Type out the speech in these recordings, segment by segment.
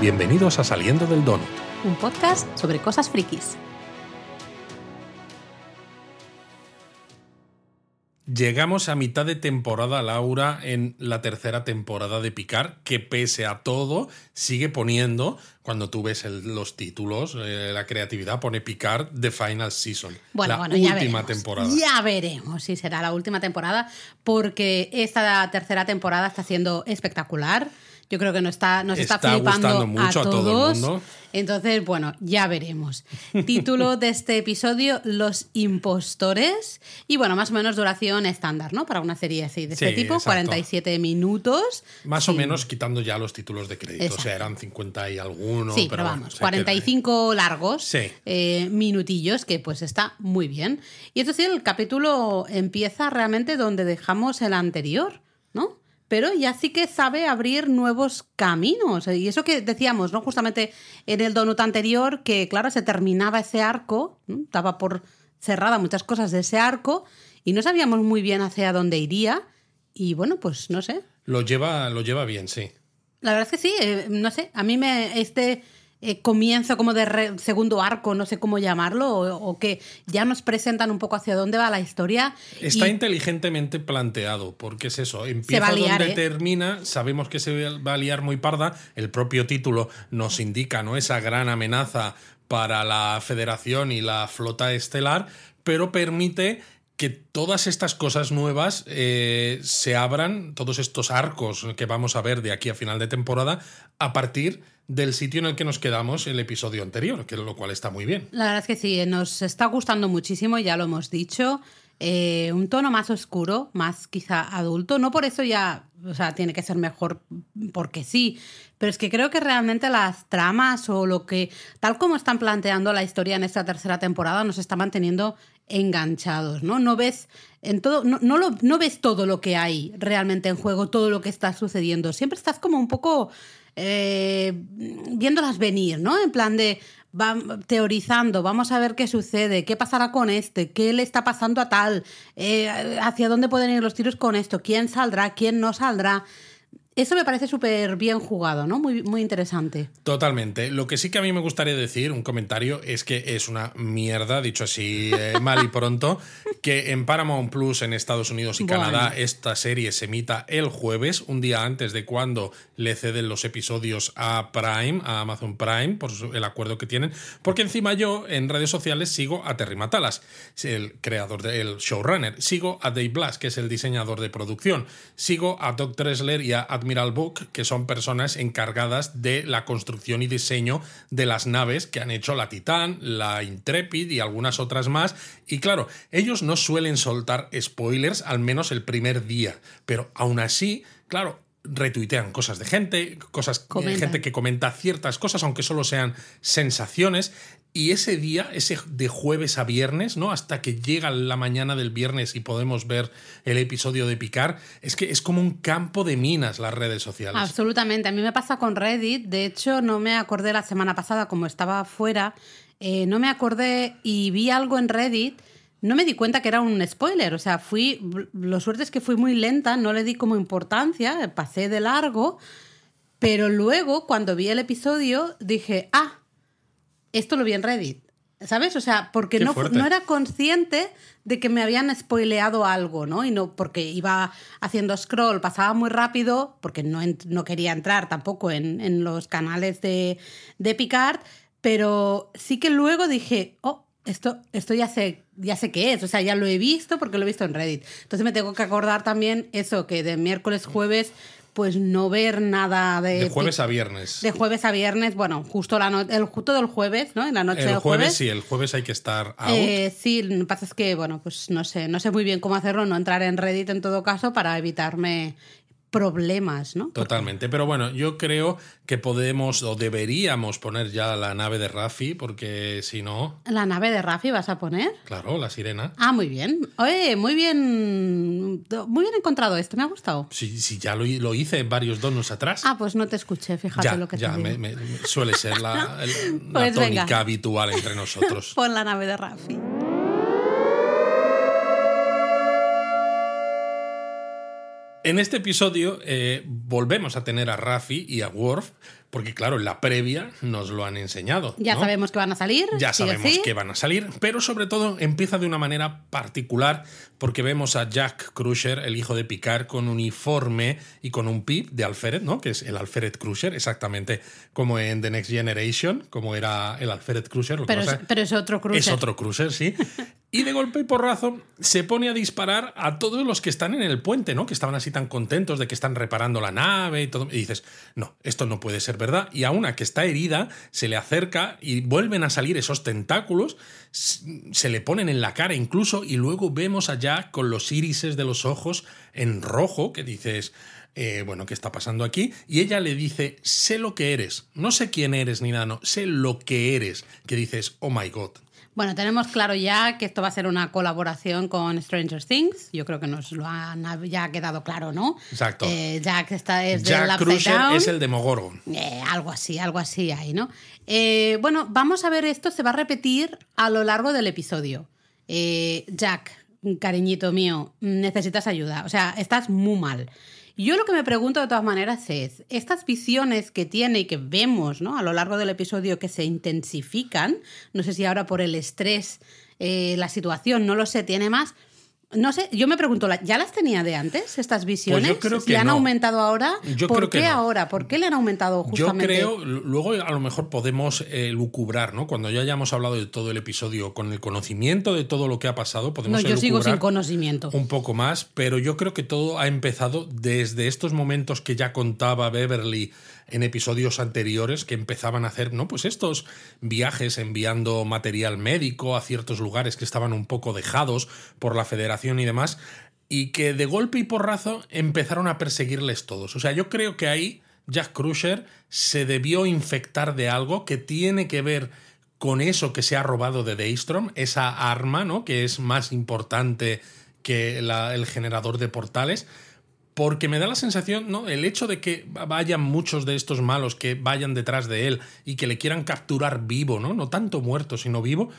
Bienvenidos a Saliendo del Donut. Un podcast sobre cosas frikis. Llegamos a mitad de temporada, Laura, en la tercera temporada de Picard, que pese a todo sigue poniendo, cuando tú ves el- los títulos, eh, la creatividad pone Picard The Final Season. Bueno, la bueno, ya última veremos. temporada. Ya veremos si será la última temporada, porque esta tercera temporada está siendo espectacular. Yo creo que nos está, nos está, Está flipando mucho a todo el todos. mundo. Entonces, bueno, ya veremos. Título de este episodio: Los impostores. Y bueno, más o menos duración estándar, ¿no? Para una serie así de este tipo, exacto. 47 minutos. Más o menos quitando ya los títulos de crédito. O sea, eran 50 y alguno. Sí, pero bueno, vamos, se queda- 45 largos Sí. eh, minutillos, que pues está muy bien. Y sí, el capítulo empieza realmente donde dejamos el anterior. Pero ya sí que sabe abrir nuevos caminos. Y eso que decíamos, ¿no? Justamente en el donut anterior, que claro, se terminaba ese arco, ¿no? estaba por cerrada muchas cosas de ese arco, y no sabíamos muy bien hacia dónde iría. Y bueno, pues no sé, Lo lleva, lo lleva bien, sí. la verdad es que sí, eh, no sé, a mí me este eh, comienzo como de re- segundo arco, no sé cómo llamarlo, o, o que ya nos presentan un poco hacia dónde va la historia. Está y- inteligentemente planteado, porque es eso, empieza liar, donde ¿eh? termina, sabemos que se va a liar muy parda, el propio título nos indica ¿no? esa gran amenaza para la federación y la flota estelar, pero permite que todas estas cosas nuevas eh, se abran, todos estos arcos que vamos a ver de aquí a final de temporada, a partir del sitio en el que nos quedamos el episodio anterior, que lo cual está muy bien. La verdad es que sí, nos está gustando muchísimo, ya lo hemos dicho. Eh, un tono más oscuro, más quizá adulto. No por eso ya, o sea, tiene que ser mejor porque sí. Pero es que creo que realmente las tramas o lo que, tal como están planteando la historia en esta tercera temporada, nos está manteniendo enganchados, ¿no? No ves en todo, no, no, ves todo lo que hay realmente en juego, todo lo que está sucediendo. Siempre estás como un poco eh, viéndolas venir, ¿no? En plan de va, teorizando, vamos a ver qué sucede, qué pasará con este, qué le está pasando a tal, eh, hacia dónde pueden ir los tiros con esto, quién saldrá, quién no saldrá. Eso me parece súper bien jugado, ¿no? Muy, muy interesante. Totalmente. Lo que sí que a mí me gustaría decir, un comentario, es que es una mierda, dicho así eh, mal y pronto, que en Paramount Plus en Estados Unidos y Bueno. Canadá esta serie se emita el jueves, un día antes de cuando le ceden los episodios a Prime, a Amazon Prime, por el acuerdo que tienen. Porque encima yo en redes sociales sigo a Terry Matalas, el creador del showrunner. Sigo a Dave Blass, que es el diseñador de producción. Sigo a Doug Dressler y a Admiral Book, que son personas encargadas de la construcción y diseño de las naves que han hecho la Titán, la Intrepid y algunas otras más. Y claro, ellos no suelen soltar spoilers, al menos el primer día. Pero aún así, claro, retuitean cosas de gente, cosas Comentan. gente que comenta ciertas cosas, aunque solo sean sensaciones. Y ese día, ese de jueves a viernes, ¿no? Hasta que llega la mañana del viernes y podemos ver el episodio de Picar, es que es como un campo de minas las redes sociales. Absolutamente. A mí me pasa con Reddit. De hecho, no me acordé la semana pasada, como estaba fuera, eh, no me acordé y vi algo en Reddit. No me di cuenta que era un spoiler. O sea, fui. Lo suerte es que fui muy lenta, no le di como importancia, pasé de largo. Pero luego, cuando vi el episodio, dije, ah, esto lo vi en Reddit. ¿Sabes? O sea, porque Qué no, fuerte. no era consciente de que me habían spoileado algo, ¿no? Y no, porque iba haciendo scroll, pasaba muy rápido, porque no, no quería entrar tampoco en, en los canales de, de Picard, pero sí que luego dije, oh, esto, esto ya sé, ya sé qué es, o sea, ya lo he visto porque lo he visto en Reddit. Entonces me tengo que acordar también eso, que de miércoles, jueves, pues no ver nada de... de jueves a viernes. De jueves a viernes, bueno, justo la no- el justo del jueves, ¿no? En la noche el del jueves, jueves. sí, el jueves hay que estar out. Eh, sí, lo que pasa es que, bueno, pues no sé, no sé muy bien cómo hacerlo, no entrar en Reddit en todo caso para evitarme problemas, ¿no? Totalmente, pero bueno, yo creo que podemos o deberíamos poner ya la nave de Rafi, porque si no, La nave de Rafi vas a poner. claro, la sirena. Ah, muy bien. Oye, muy bien. Muy bien encontrado esto, me ha gustado. Si, si ya lo, lo hice en varios donos atrás. Ah, pues no te escuché, fíjate ya, lo que ya te digo. me- suele ser la, el- la Pues venga. tónica habitual entre nosotros. Pon la nave de Rafi. En este episodio eh, volvemos a tener a Rafi y a Worf, porque claro, en la previa nos lo han enseñado. Ya ¿no? sabemos que van a salir. Ya sí sabemos sí. que van a salir, pero sobre todo empieza de una manera particular porque vemos a Jack Crusher, el hijo de Picard, con uniforme y con un pip de Alfred, ¿no? Que es el Alfred Crusher, exactamente como en The Next Generation, como era el Alfred Crusher. Lo que Pero, pasa es, pero es otro cruce. es otro cruiser, sí. Y de golpe y porrazo se pone a disparar a todos los que están en el puente, ¿no? Que estaban así tan contentos de que están reparando la nave y todo. Y dices, no, esto no puede ser verdad. Y a una que está herida se le acerca y vuelven a salir esos tentáculos, se le ponen en la cara incluso, y luego vemos a Jack con los irises de los ojos en rojo, que dices, eh, bueno, ¿qué está pasando aquí? Y ella le dice, sé lo que eres. No sé quién eres ni nada, no, sé lo que eres. Que dices, oh my god. Bueno, tenemos claro ya que esto va a ser una colaboración con Stranger Things. Yo creo que nos lo han ya ha quedado claro, ¿no? Exacto. Eh, Jack está, es Jack Upside Crusher Down. es el Demogorgon. Eh, algo así, algo así hay, ¿no? Eh, bueno, vamos a ver esto, se va a repetir a lo largo del episodio. Eh, Jack, cariñito mío, necesitas ayuda, o sea, estás muy mal. Yo lo que me pregunto de todas maneras es, estas visiones que tiene y que vemos ¿no? a lo largo del episodio que se intensifican, no sé si ahora por el estrés, eh, la situación, no lo sé, tiene más... No sé, yo me pregunto, ¿la- ¿ya las tenía de antes estas visiones? Pues creo que ¿Le han no. aumentado ahora? Yo ¿Por creo que qué no. ahora? ¿Por qué le han aumentado Yo justamente? creo, luego a lo mejor podemos eh, lucubrar, ¿no? Cuando ya hayamos hablado de todo el episodio, con el conocimiento de todo lo que ha pasado, No, podemos yo sigo sin conocimiento. un poco más, pero yo creo que todo ha empezado desde estos momentos que ya contaba Beverly en episodios anteriores que empezaban a hacer, ¿no? Pues estos viajes enviando material médico a ciertos lugares que estaban un poco dejados por la Federación y demás, y que de golpe y porrazo empezaron a perseguirles todos. O sea, yo creo que ahí Jack Crusher se debió infectar de algo que tiene que ver con eso que se ha robado de Daystrom, esa arma, ¿no? Que es más importante que el generador de portales. Porque me da la sensación, ¿no? El hecho de que vayan muchos de estos malos que vayan detrás de él y que le quieran capturar vivo, ¿no? No tanto muerto, sino vivo.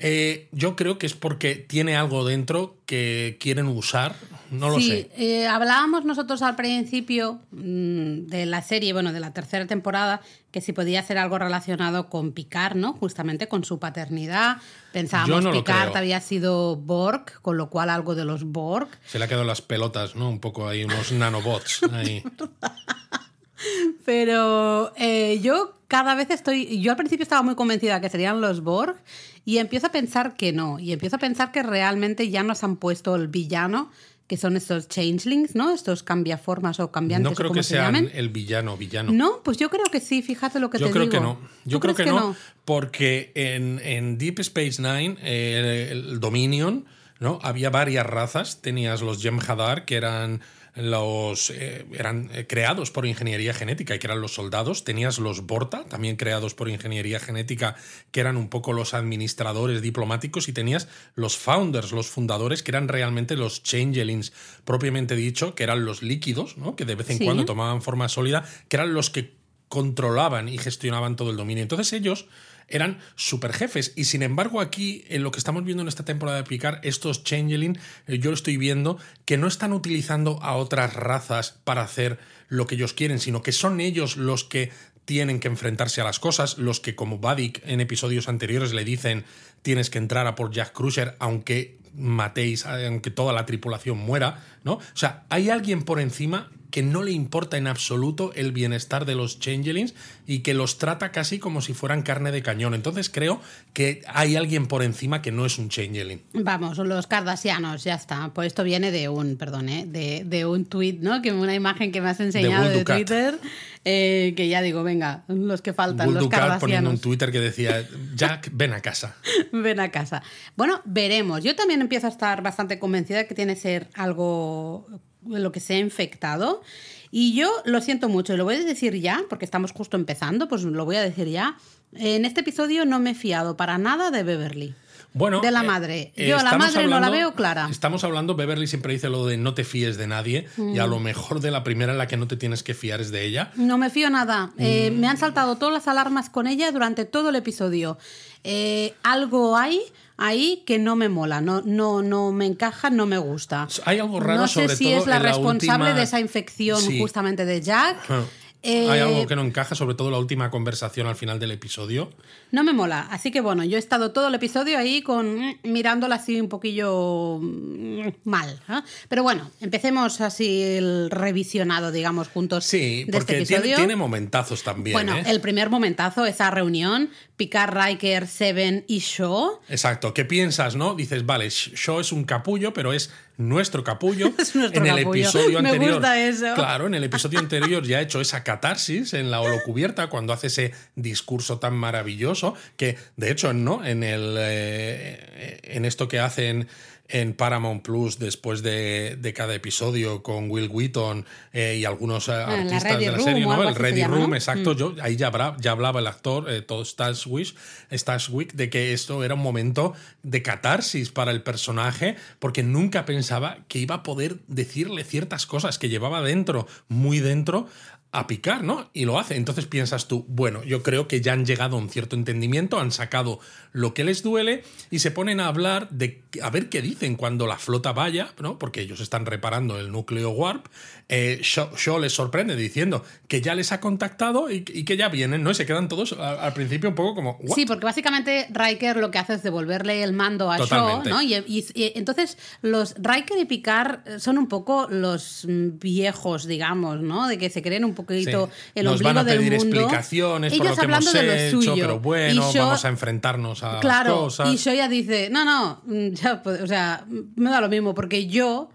Eh, yo creo que es porque tiene algo dentro que quieren usar. No lo sí, sé. eh, hablábamos nosotros al principio mm, de la serie, bueno, de la tercera temporada, que si podía hacer algo relacionado con Picard, ¿no? Justamente con su paternidad. Pensábamos no que Picard había sido Borg, con lo cual algo de los Borg. Se le ha quedado las pelotas, ¿no? Un poco ahí, unos nanobots. Ahí. Pero eh, yo cada vez estoy. Yo al principio estaba muy convencida que serían los Borg y empiezo a pensar que no. Y empiezo a pensar que realmente ya nos han puesto el villano, que son estos changelings, ¿no? Estos cambiaformas o cambiantes. No creo que se sean llamen. el villano, villano. No, pues yo creo que sí, fíjate lo que Yo te creo digo. que no. Yo ¿Tú creo que, no, porque en, en Deep Space Nine, eh, el Dominion, ¿no? Había varias razas. Tenías los Jem'Hadar, que eran los eh, eran eh, creados por ingeniería genética y que eran los soldados. Tenías los Borta, también creados por ingeniería genética, que eran un poco los administradores diplomáticos. Y tenías los Founders, los fundadores, que eran realmente los Changelings, propiamente dicho, que eran los líquidos, ¿no? Que de vez en Sí. cuando tomaban forma sólida, que eran los que controlaban y gestionaban todo el dominio. Entonces ellos eran super jefes y sin embargo aquí en lo que estamos viendo en esta temporada de Picard estos changeling eh, yo lo estoy viendo que no están utilizando a otras razas para hacer lo que ellos quieren sino que son ellos los que tienen que enfrentarse a las cosas los que como Vadik en episodios anteriores le dicen tienes que entrar a por Jack Crusher aunque matéis aunque toda la tripulación muera no o sea hay alguien por encima que no le importa en absoluto el bienestar de los changelings y que los trata casi como si fueran carne de cañón. Entonces creo que hay alguien por encima que no es un changeling. Vamos, los cardasianos, ya está. Pues esto viene de un, perdón, ¿eh? de, de un tweet, ¿no? Que una imagen que me has enseñado de. Twitter, eh, que ya digo, venga, los que faltan, los Dukat poniendo un cardasianos. Twitter que decía, Jack, ven a casa. Ven a casa. Bueno, veremos. Yo también empiezo a estar bastante convencida de que tiene que ser algo lo que se ha infectado. Y yo lo siento mucho, y lo voy a decir ya, porque estamos justo empezando, pues lo voy a decir ya. En este episodio no me he fiado para nada de Beverly. Bueno, de la eh, madre. eh, Yo la madre no la veo clara. Estamos hablando, Beverly siempre dice lo de no te fíes de nadie, y a Mm. lo mejor de la primera en la que no te tienes que fiar es de ella. No me fío nada. Eh, Mm. Me han saltado todas las alarmas con ella durante todo el episodio. Eh, algo hay ahí que no me mola, no, no, no me encaja, no me gusta. Hay algo raro no sé sobre si todo es la en la responsable última- de esa infección Sí. justamente de Jack. Ah. Eh, Hay algo que no encaja, sobre todo la última conversación al final del episodio. No me mola. Así que bueno, yo he estado todo el episodio ahí con mm, mirándola así un poquillo mm, mal. ¿eh? Pero bueno, empecemos así el revisionado, digamos, juntos Sí, de porque este tiene, episodio. tiene momentazos también. bueno, ¿eh? el primer momentazo, esa reunión, Picard, Riker, Seven y Shaw. Exacto, ¿qué piensas, no? Dices, vale, Shaw es un capullo, pero es nuestro capullo. Es nuestro en el capullo. episodio Me anterior. gusta eso. Claro, en el episodio anterior ya ha hecho esa catarsis en la holocubierta cuando hace ese discurso tan maravilloso que, de hecho, ¿no? En el eh, en esto que hacen en Paramount Plus después de, de cada episodio con Will Wheaton eh, y algunos eh, la artistas de la Room serie, ¿no? El Ready llama, Room, ¿no? exacto. Yo, ahí ya, habla- ya hablaba el actor, eh, Todd Stashwick, Stashwick, de que esto era un momento de catarsis para el personaje, porque nunca pensaba que iba a poder decirle ciertas cosas que llevaba dentro, muy dentro, a picar, ¿no? Y lo hace. Entonces piensas tú, bueno, yo creo que ya han llegado a un cierto entendimiento, han sacado lo que les duele y se ponen a hablar de a ver qué dicen cuando la flota vaya, ¿no? Porque ellos están reparando el núcleo Warp. Eh, Shaw, Shaw les sorprende diciendo que ya les ha contactado y, y que ya vienen, ¿no? Y se quedan todos al principio un poco como, ¿what? Sí, porque básicamente Riker lo que hace es devolverle el mando a Totalmente. Shaw, ¿no? Y, y- y entonces los Riker y Picard son un poco los mm, viejos, digamos, ¿no? De que se creen un poquito Sí. el Nos ombligo van a pedir del mundo. explicaciones por Ellos lo que hemos hablando de lo hecho, suyo. pero bueno, Y Shaw- vamos a enfrentarnos a las Claro, cosas. y Shaw ya dice, no, no, mm, ya, pues, o sea, me da lo mismo porque yo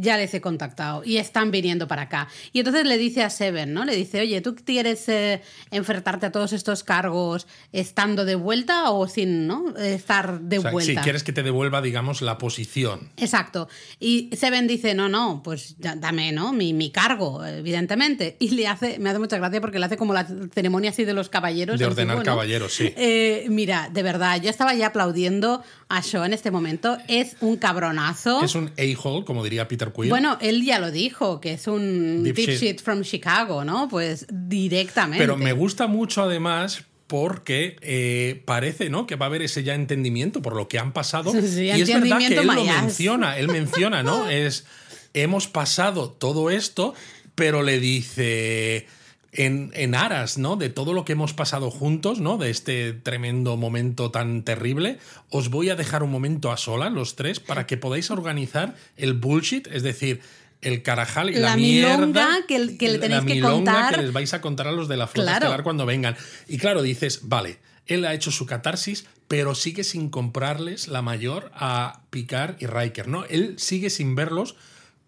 ya les he contactado y están viniendo para acá. Y entonces le dice a Seven, ¿no? Le dice, oye, ¿tú quieres eh, enfrentarte a todos estos cargos estando de vuelta o sin, ¿no? Estar de O sea, vuelta. si quieres que te devuelva, digamos, la posición. Exacto. Y Seven dice, no, no, pues ya- dame, ¿no? Mi, mi cargo, evidentemente. Y le hace, me hace mucha gracia porque le hace como la ceremonia así de los caballeros. De ordenar caballeros, sí. Eh, mira, de verdad, yo estaba ya aplaudiendo a Shaw en este momento. Es un cabronazo. Es un a-hole, como diría Peter Quill. Bueno, él ya lo dijo, que es un Deep deep, shit. shit from Chicago, ¿no? Pues directamente. Pero me gusta mucho además porque eh, parece ¿no? que va a haber ese ya entendimiento por lo que han pasado. Sí, y es verdad que él lo menciona, él menciona, ¿no? Es, hemos pasado todo esto, pero le dice... En, en aras, ¿no? De todo lo que hemos pasado juntos, ¿no? De este tremendo momento tan terrible, os voy a dejar un momento a solas, los tres, para que podáis organizar el bullshit, es decir, el carajal y la, La mierda milonga que- que le la tenéis que contar. que les vais a contar a los de la flota Claro. estelar cuando vengan. Y claro, dices, vale, él ha hecho su catarsis, pero sigue sin comprarles la mayor a Picard y Riker, ¿no? Él sigue sin verlos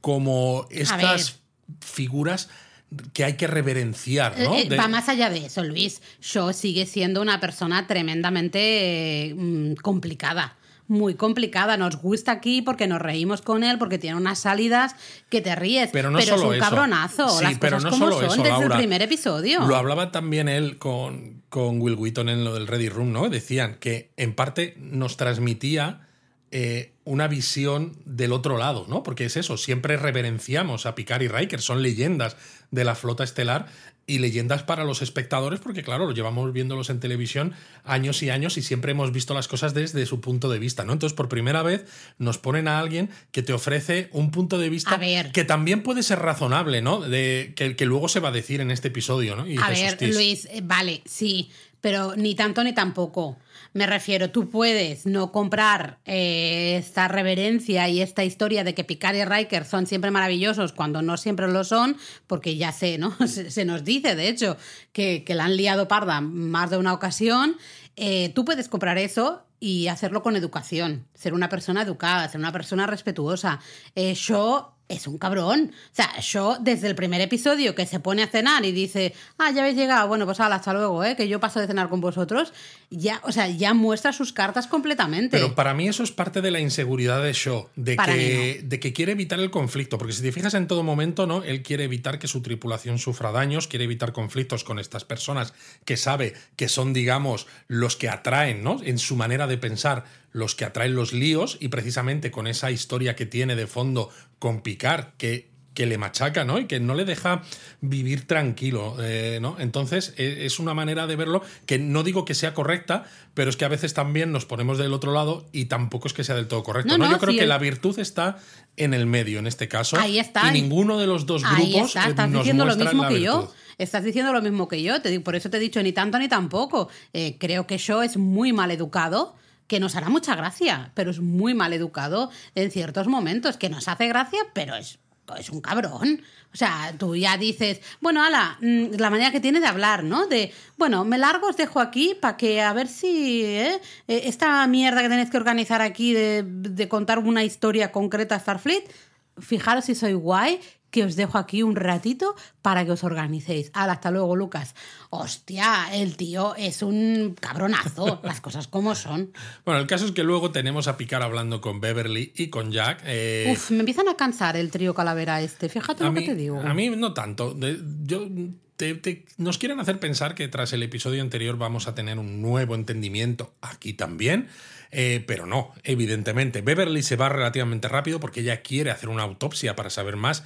como estas figuras que hay que reverenciar, ¿no? Eh, eh, De- Va más allá de eso, Luis. Shaw sigue siendo una persona tremendamente eh, mm, complicada. Muy complicada. Nos gusta aquí porque nos reímos con él, porque tiene unas salidas que te ríes. Pero no es solo un eso. cabronazo. Sí, las pero cosas no como solo son eso, desde Laura. el primer episodio. Lo hablaba también él con, con Will Wheaton en lo del Ready Room, ¿no? Decían que en parte nos transmitía eh, una visión del otro lado, ¿no? Porque es eso, siempre reverenciamos a Picard y Riker, son leyendas de la flota estelar y leyendas para los espectadores, porque claro, lo llevamos viéndolos en televisión años y años y siempre hemos visto las cosas desde su punto de vista, ¿no? Entonces, por primera vez nos ponen a alguien que te ofrece un punto de vista que también puede ser razonable, ¿no? De, que, que luego se va a decir en este episodio, ¿no? Y A ver. Luis, eh, vale, sí, pero ni tanto ni tampoco. Me refiero, tú puedes no comprar eh, esta reverencia y esta historia de que Picard y Riker son siempre maravillosos cuando no siempre lo son, porque ya sé, ¿no? Se, nos dice, de hecho, que, que la han liado parda más de una ocasión. Eh, tú puedes comprar eso y hacerlo con educación, ser una persona educada, ser una persona respetuosa. Eh, yo es un cabrón. O sea, yo desde el primer episodio que se pone a cenar y dice, ah, ya habéis llegado, bueno, pues hala, hasta luego, ¿eh? que yo paso de cenar con vosotros, ya, o sea, ya muestra sus cartas completamente. Pero para mí eso es parte de la inseguridad de Shaw, de Para que, de que quiere evitar el conflicto, porque si te fijas en todo momento, ¿no? Él quiere evitar que su tripulación sufra daños, quiere evitar conflictos con estas personas que sabe que son, digamos, los que atraen, ¿no? En su manera de pensar los que atraen los líos y precisamente con esa historia que tiene de fondo con Picard, que que le machaca, ¿no? Y que no le deja vivir tranquilo, eh, ¿no? Entonces, e, es una manera de verlo que no digo que sea correcta, pero es que a veces también nos ponemos del otro lado y tampoco es que sea del todo correcto, ¿no? Yo creo que la virtud está en el medio, en este caso. Ahí está. Y ninguno de los dos grupos. Ahí está. Estás diciendo lo mismo que yo. Estás diciendo lo mismo que yo. Te, por eso te he dicho ni tanto ni tampoco. Eh, creo que yo es muy mal educado que nos hará mucha gracia, pero es muy mal educado en ciertos momentos, que nos hace gracia, pero es es un cabrón. O sea, tú ya dices, bueno, ala, mm, la manera que tiene de hablar, ¿no? De, bueno, me largo, os dejo aquí para que a ver si ¿eh? Eh, esta mierda que tenéis que organizar aquí de, de contar una historia concreta a Starfleet, fijaros si soy guay que os dejo aquí un ratito para que os organicéis. hasta luego, Lucas. Hostia, el tío es un cabronazo, las cosas como son. Bueno, el caso es que luego tenemos a Picar hablando con Beverly y con Jack. Eh, Uf, me empiezan a cansar el trío calavera este, fíjate lo que te digo. A mí no tanto. Yo nos quieren hacer pensar que tras el episodio anterior vamos a tener un nuevo entendimiento aquí también. Eh, pero no, evidentemente. Beverly se va relativamente rápido porque ella quiere hacer una autopsia para saber más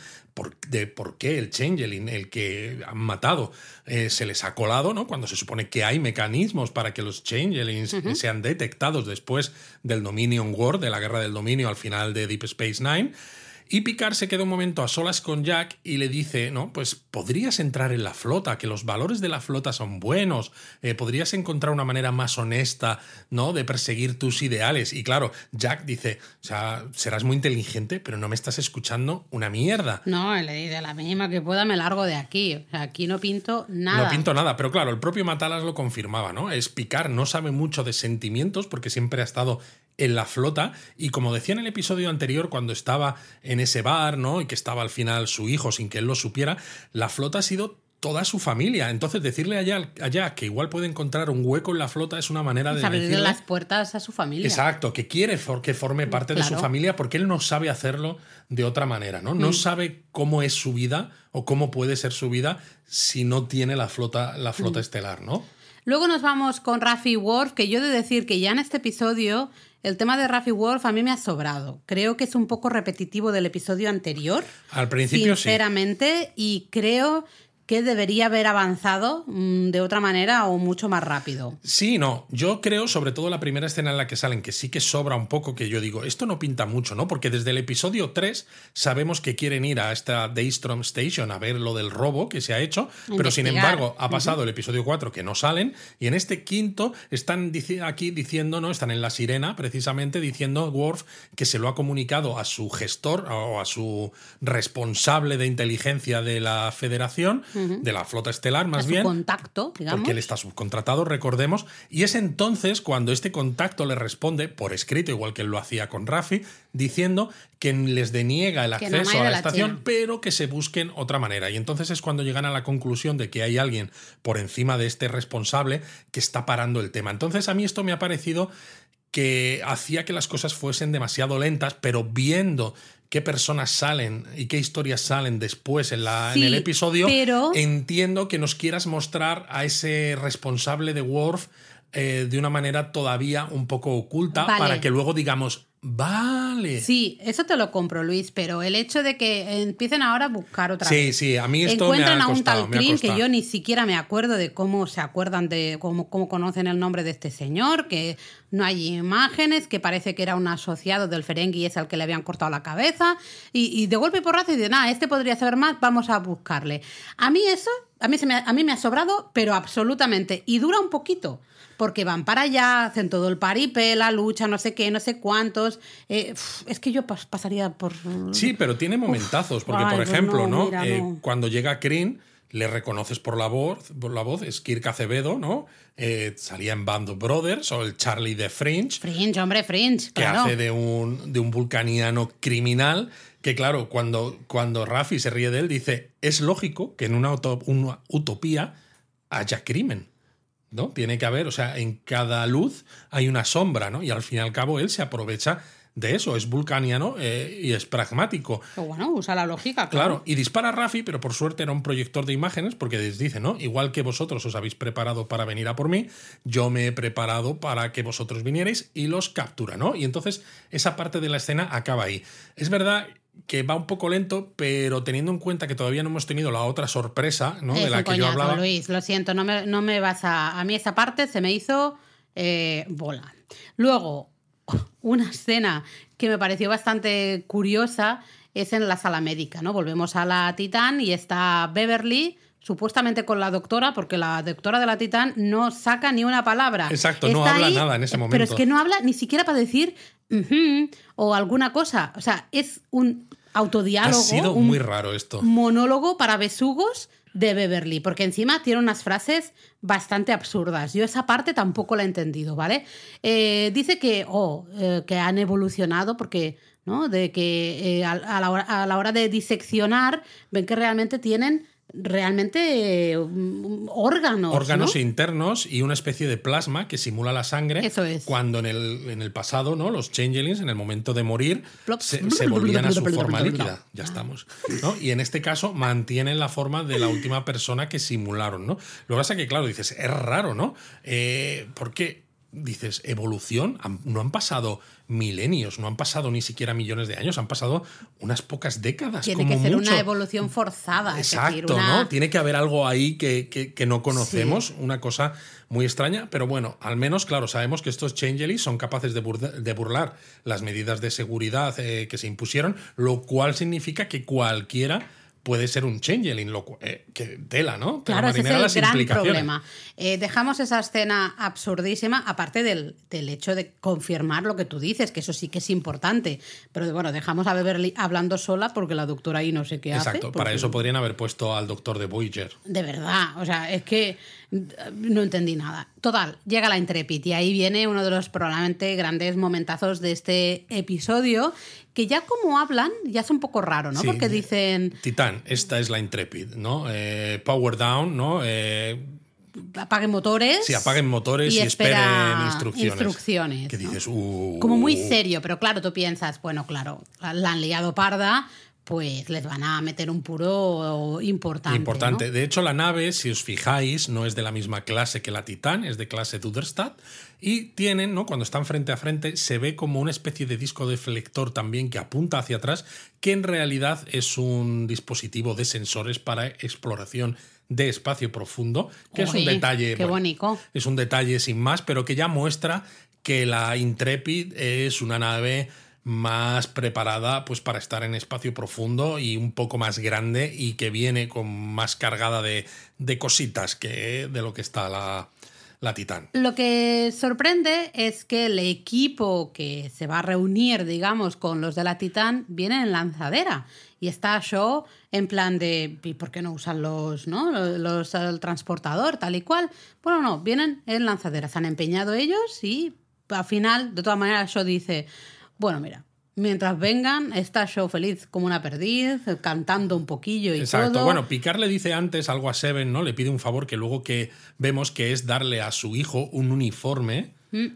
de por qué el Changeling, el que han matado, eh, se les ha colado, ¿no? Cuando se supone que hay mecanismos para que los Changelings sean detectados después del Dominion War, de la guerra del dominio al final de Deep Space Nine. Y Picard se queda un momento a solas con Jack y le dice, no, pues podrías entrar en la flota, que los valores de la flota son buenos, eh, podrías encontrar una manera más honesta, ¿no? De perseguir tus ideales. Y claro, Jack dice, o sea, serás muy inteligente, pero no me estás escuchando una mierda. No, le dice, la mínima que pueda me largo de aquí. O sea, aquí no pinto nada. No pinto nada, pero claro, el propio Matalas lo confirmaba, ¿no? Es Picard, no sabe mucho de sentimientos porque siempre ha estado en la flota y como decía en el episodio anterior cuando estaba en ese bar, ¿no? Y que estaba al final su hijo sin que él lo supiera, la flota ha sido toda su familia. Entonces, decirle allá, allá que igual puede encontrar un hueco en la flota es una manera de. Abrirle las puertas a su familia. Exacto, que quiere que forme parte de su familia porque él no sabe hacerlo de otra manera, ¿no? No mm. sabe cómo es su vida o cómo puede ser su vida si no tiene la flota, la flota mm. estelar, ¿no? Luego nos vamos con Rafi Worf, que yo he de decir que ya en este episodio el tema de Rafi Wolf a mí me ha sobrado. Creo que es un poco repetitivo del episodio anterior. Al principio sinceramente, y creo que debería haber avanzado mm, de otra manera o mucho más rápido. Sí, no. Yo creo, sobre todo la primera escena en la que salen, que sí que sobra un poco, que yo digo, esto no pinta mucho, ¿no? Porque desde el episodio 3 sabemos que quieren ir a esta Daystrom Station a ver lo del robo que se ha hecho, pero sin embargo ha pasado el episodio 4 que no salen, y en este quinto están aquí diciendo, ¿no? Están en la sirena, precisamente, diciendo Worf que se lo ha comunicado a su gestor o a su responsable de inteligencia de la federación de la flota estelar, más bien. contacto, digamos. Porque él está subcontratado, recordemos. Y es entonces cuando este contacto le responde, por escrito, igual que él lo hacía con Rafi, diciendo que les deniega el acceso a la, estación, pero que se busquen otra manera. Y entonces es cuando llegan a la conclusión de que hay alguien por encima de este responsable que está parando el tema. Entonces a mí esto me ha parecido que hacía que las cosas fuesen demasiado lentas, pero viendo qué personas salen y qué historias salen después en, la, en el episodio, entiendo que nos quieras mostrar a ese responsable de Worf eh, de una manera todavía un poco oculta para que luego digamos, Vale. Sí, eso te lo compro, Luis, pero el hecho de que empiecen ahora a buscar otra sí, vez. Sí, sí, a mí esto Encuentran me ha costado, a un tal Clean que yo ni siquiera me acuerdo de cómo se acuerdan de cómo, cómo conocen el nombre de este señor, que no hay imágenes, que parece que era un asociado del Ferengi y es al que le habían cortado la cabeza. Y, de golpe y porrazo y de nada, este podría saber más, vamos a buscarle. A mí eso, a mí, se me, a mí me ha sobrado, pero absolutamente. Y dura un poquito porque van para allá, hacen todo el paripé, la lucha, no sé qué, no sé cuántos. Eh, es que yo pasaría por. Sí, pero tiene momentazos, porque por pues ejemplo, ¿no? Eh, cuando llega Kryn, le reconoces por la voz, por la voz, es Kirk Acevedo, ¿no? Eh, salía en Band of Brothers o el Charlie de Fringe. Fringe, hombre, Fringe. Que hace de un, de un vulcaniano criminal. Que claro, cuando, cuando Rafi se ríe de él, dice: es lógico que en una, una utopía haya crimen. ¿No? Tiene que haber, o sea, en cada luz hay una sombra, ¿no? Y al fin y al cabo él se aprovecha de eso, es vulcaniano eh, y es pragmático. Pero bueno, usa la lógica, Claro, claro. y dispara Rafi, pero por suerte era un proyector de imágenes, porque les dice, ¿no? Igual que vosotros os habéis preparado para venir a por mí, yo me he preparado para que vosotros vinierais y los captura, ¿no? Y entonces esa parte de la escena acaba ahí. Es verdad que va un poco lento, pero teniendo en cuenta que todavía no hemos tenido la otra sorpresa, ¿no? Es de la un que yo hablaba. Luis, lo siento, no me, no me vas a. A mí esa parte se me hizo eh, bola. Luego, una escena que me pareció bastante curiosa es en la sala médica, ¿no? Volvemos a la Titán y está Beverly. Supuestamente con la doctora, porque la doctora de la Titán no saca ni una palabra. Exacto, no habla nada en ese Pero momento. es que no habla ni siquiera para decir o alguna cosa. O sea, es un Ha autodiálogo. sido un muy raro esto. monólogo para besugos de Beverly, porque encima tiene unas frases bastante absurdas. Yo esa parte tampoco la he entendido, ¿vale? Eh, dice que, oh, eh, que han evolucionado porque, ¿no? De que eh, a, a la hora, a la hora de diseccionar ven que realmente tienen realmente mm, órganos. órganos ¿no? internos y una especie de plasma que simula la sangre. Eso es. Cuando en el, en el pasado, ¿no? Los changelings, en el momento de morir, Plop. se, se volvían a su forma líquida. Ya estamos. ¿no? Y en este caso mantienen la forma de la última persona que simularon, ¿no? Lo que pasa es que, claro, dices, es raro, ¿no? Eh, porque dices, evolución, no han pasado milenios, no han pasado ni siquiera millones de años, han pasado unas pocas décadas. Tiene como que ser mucho. una evolución forzada. es decir, Exacto, una- ¿no? Tiene que haber algo ahí que, que- que no conocemos, una cosa muy extraña, pero bueno, al menos, claro, sabemos que estos changelings son capaces de burlar las medidas de seguridad eh, que se impusieron, lo cual significa que cualquiera puede ser un changeling, lo cu- eh, que tela, ¿no? Pero Claro, ese es el gran problema. Eh, dejamos esa escena absurdísima, aparte del, del hecho de confirmar lo que tú dices, que eso sí que es importante. Pero bueno, dejamos a Beverly hablando sola porque la doctora ahí no sé qué hace. Exacto, para eso podrían haber puesto al doctor de Voyager. De verdad, o sea, es que no entendí nada. Total, llega la Intrepid y ahí viene uno de los probablemente grandes momentazos de este episodio, que ya como hablan, ya es un poco raro, ¿no? Sí, porque eh, dicen, Titán, esta es la Intrepid, ¿no? Eh, power down, ¿no? Eh, apaguen motores. Sí, apaguen motores y, espera esperen instrucciones. instrucciones, Que ¿no? dices, uh, Como muy serio, pero claro, tú piensas, bueno, claro, la han liado parda, pues les van a meter un puro importante. Importante. ¿no? De hecho, la nave, si os fijáis, no es de la misma clase que la Titán, es de clase Duderstadt. Y tienen, ¿no? Cuando están frente a frente, se ve como una especie de disco deflector también que apunta hacia atrás, que en realidad es un dispositivo de sensores para exploración de espacio profundo, que es un detalle. qué bonito. Es un detalle sin más, pero que ya muestra que la Intrepid es una nave más preparada pues para estar en espacio profundo y un poco más grande y que viene con más cargada de, de cositas que de lo que está la, la Titán. Lo que sorprende es que el equipo que se va a reunir, digamos, con los de la Titán, viene en lanzadera. Y está Shaw en plan de, ¿y por qué no usan los, ¿no? los, el transportador, tal y cual? Bueno, no, vienen en lanzadera. Se han empeñado ellos y al final, de todas maneras, Shaw dice, bueno, mira, mientras vengan, está Shaw feliz como una perdiz, cantando un poquillo y Exacto. todo. Bueno, Picard le dice antes algo a Seven, ¿no? Le pide un favor que luego que vemos que es darle a su hijo un uniforme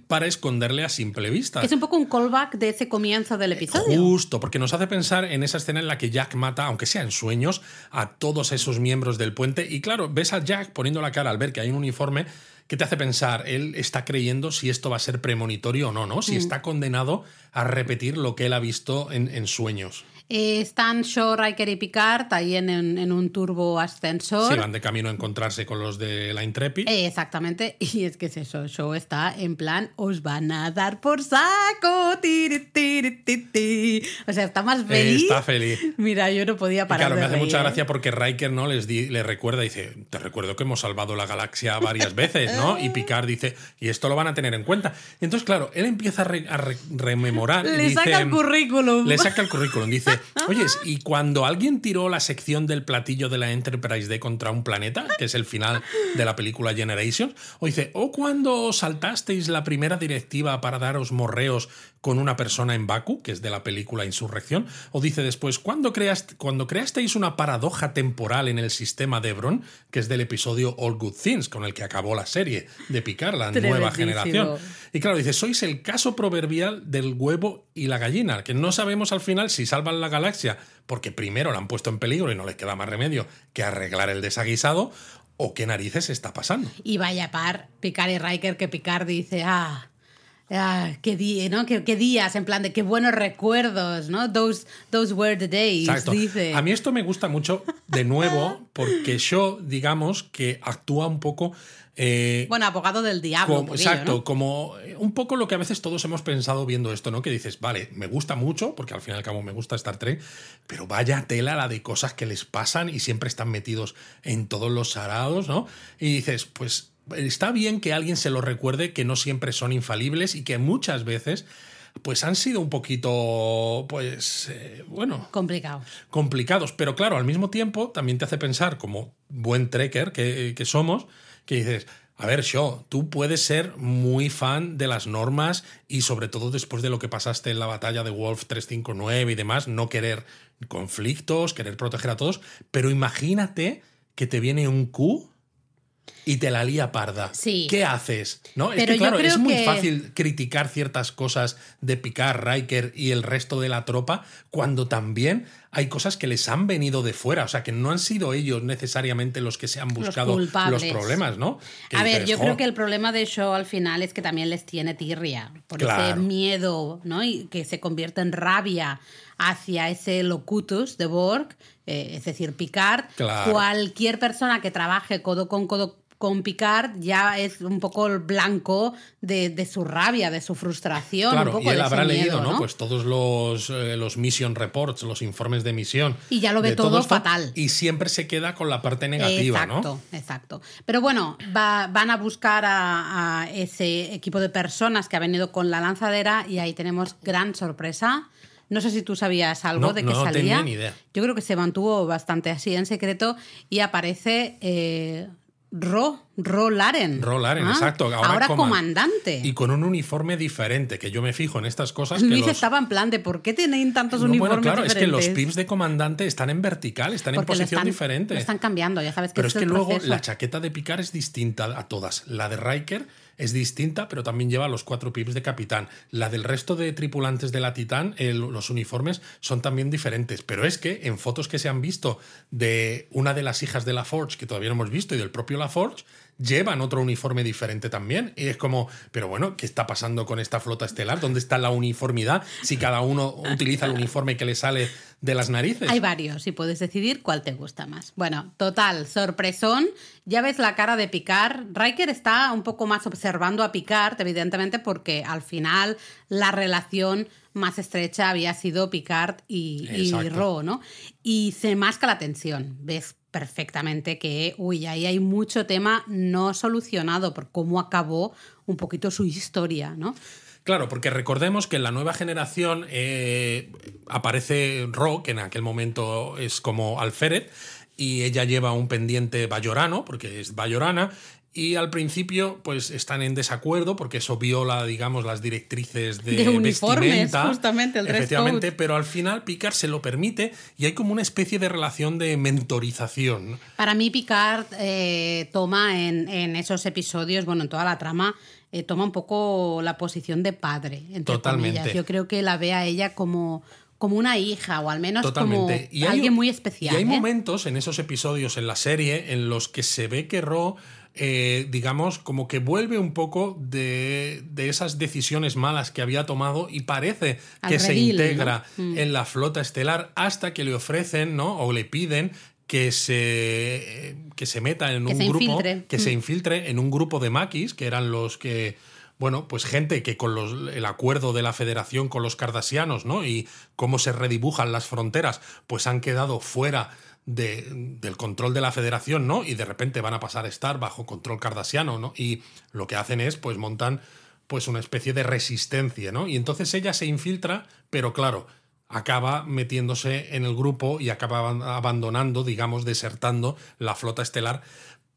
para esconderle a simple vista. Mm. es un poco un callback de ese comienzo del episodio. Justo, porque nos hace pensar en esa escena en la que Jack mata, aunque sea en sueños, a todos esos miembros del puente. Y claro, ves a Jack poniendo la cara al ver que hay un uniforme que te hace pensar, él está creyendo si esto va a ser premonitorio o no, ¿no? Si Mm. está condenado a repetir lo que él ha visto en, en sueños. Eh, están Shaw, Riker y Picard ahí en, un turbo ascensor. Si van de camino a encontrarse con los de la Intrepid. Eh, exactamente, y es que es eso, Shaw está en plan, os van a dar por saco, tiri, tiri, ti, ti". o sea, está más feliz. Está feliz. Mira, yo no podía Y parar claro, de me hace reír. mucha gracia porque Riker no les di- le recuerda, dice, te recuerdo que hemos salvado la galaxia varias veces, ¿no? Y Picard dice, y esto lo van a tener en cuenta. Entonces, claro, él empieza a, re- a re- rememorar. y Le dice- saca el currículum. Le saca el currículum. Dice, dice, oye, y cuando alguien tiró la sección del platillo de la Enterprise D contra un planeta, que es el final de la película Generations, o dice, o cuando saltasteis la primera directiva para daros morreos con una persona en Baku, que es de la película Insurrección, o dice después, cuando, creaste, cuando creasteis una paradoja temporal en el sistema de Ebron, que es del episodio All Good Things, con el que acabó la serie de Picar, la nueva generación. Y claro, dice, sois el caso proverbial del huevo y la gallina, que no sabemos al final si salvan la galaxia porque primero la han puesto en peligro y no les queda más remedio que arreglar el desaguisado, o qué narices está pasando. Y vaya par, Picard y Riker, que Picard dice, ah, Ah, qué, día, ¿no? Qué, días, en plan de qué buenos recuerdos, ¿no? Those, those were the days, dice. A mí esto me gusta mucho, de nuevo, porque yo, digamos, que actúa un poco... Eh, bueno, abogado del diablo. exacto, como eh, un poco lo que a veces todos hemos pensado viendo esto, ¿no? Que dices, vale, me gusta mucho, porque al fin y al cabo me gusta Star Trek, pero vaya tela la de cosas que les pasan y siempre están metidos en todos los sarados, ¿no? Y dices, pues está bien que alguien se lo recuerde que no siempre son infalibles y que muchas veces pues han sido un poquito, pues, eh, bueno... Complicados. Complicados, pero claro, al mismo tiempo también te hace pensar, como buen trekker que, que somos, que dices, a ver, Shaw, tú puedes ser muy fan de las normas y sobre todo después de lo que pasaste en la batalla de Wolf 359 y demás, no querer conflictos, querer proteger a todos, pero imagínate que te viene un Q y te la lía parda. Sí. ¿Qué haces? ¿No? es que, claro, es muy fácil criticar ciertas cosas de Picard, Riker y el resto de la tropa cuando también hay cosas que les han venido de fuera, o sea, que no han sido ellos necesariamente los que se han buscado los, problemas, ¿no? a ver, yo creo que el problema de Shaw al final es que también les tiene tirria, por ese miedo, ¿no? Y que se convierte en rabia hacia ese locutus de Borg, eh, es decir, Picard. Cualquier persona que trabaje codo con codo con Picard ya es un poco el blanco de, su rabia, de su frustración. Claro, y él habrá leído, ¿no? Pues todos los, eh, los mission reports, los informes de misión. Y ya lo ve todo, fatal. Y siempre se queda con la parte negativa, exacto, ¿no? Exacto, Pero bueno, van a buscar a, a ese equipo de personas que ha venido con la lanzadera y ahí tenemos gran sorpresa. No sé si tú sabías algo de que no salía. Tenía ni idea. Yo creo que se mantuvo bastante así en secreto y aparece eh, Ro, Ro Laren. Ro Laren, ah, exacto. Ahora, comandante. Y con un uniforme diferente, que yo me fijo en estas cosas. Luis los... estaba en plan de ¿por qué tienen tantos uniformes bueno, claro, es que los pips de comandante están en vertical, están en posición diferente. Lo están cambiando, ya sabes que Pero es, que luego la chaqueta de picar es distinta a todas. La de Riker es distinta, pero también lleva los cuatro pips de capitán. La del resto de tripulantes de la Titán, los uniformes son también diferentes. Pero es que en fotos que se han visto de una de las hijas de la Forge, que todavía no hemos visto, y del propio la Forge, llevan otro uniforme diferente también. Y es como, pero bueno, ¿qué está pasando con esta flota estelar? ¿Dónde está la uniformidad? Si cada uno utiliza el uniforme que le sale de las narices. Hay varios y puedes decidir cuál te gusta más. Bueno, total, sorpresón. Ya ves la cara de Picard. Riker está un poco más observando a Picard, evidentemente, porque al final la relación más estrecha había sido Picard y, y Ro, ¿no? Y se masca la tensión. Ves perfectamente que, uy, ahí hay mucho tema no solucionado por cómo acabó un poquito su historia, ¿no? Claro, porque recordemos que en la nueva generación eh, aparece Ro, que en aquel momento es como Alferet, y ella lleva un pendiente bayorano, porque es bayorana, y al principio pues están en desacuerdo porque eso viola digamos las directrices de, de uniformes justamente el efectivamente pero al final Picard se lo permite y hay como una especie de relación de mentorización para mí Picard eh, toma en, esos episodios bueno en toda la trama eh, toma un poco la posición de padre entre Totalmente. yo creo que la ve a ella como como una hija o al menos como alguien muy especial. Y hay ¿eh? momentos en esos episodios en la serie en los que se ve que Ro eh, digamos, como que vuelve un poco de, esas decisiones malas que había tomado y parece que se integra mm. en la flota estelar hasta que le ofrecen, ¿no? O le piden que se, que se meta en un grupo, que se mm. infiltre en un grupo de maquis, que eran los que bueno, pues gente que con los, el acuerdo de la federación con los cardasianos, ¿no? Y cómo se redibujan las fronteras, pues han quedado fuera del control de la federación, ¿no? Y de repente van a pasar a estar bajo control cardasiano, ¿no? Y lo que hacen es, pues montan pues una especie de resistencia, ¿no? Y entonces ella se infiltra, pero claro, acaba metiéndose en el grupo y acaba abandonando, digamos, desertando la flota estelar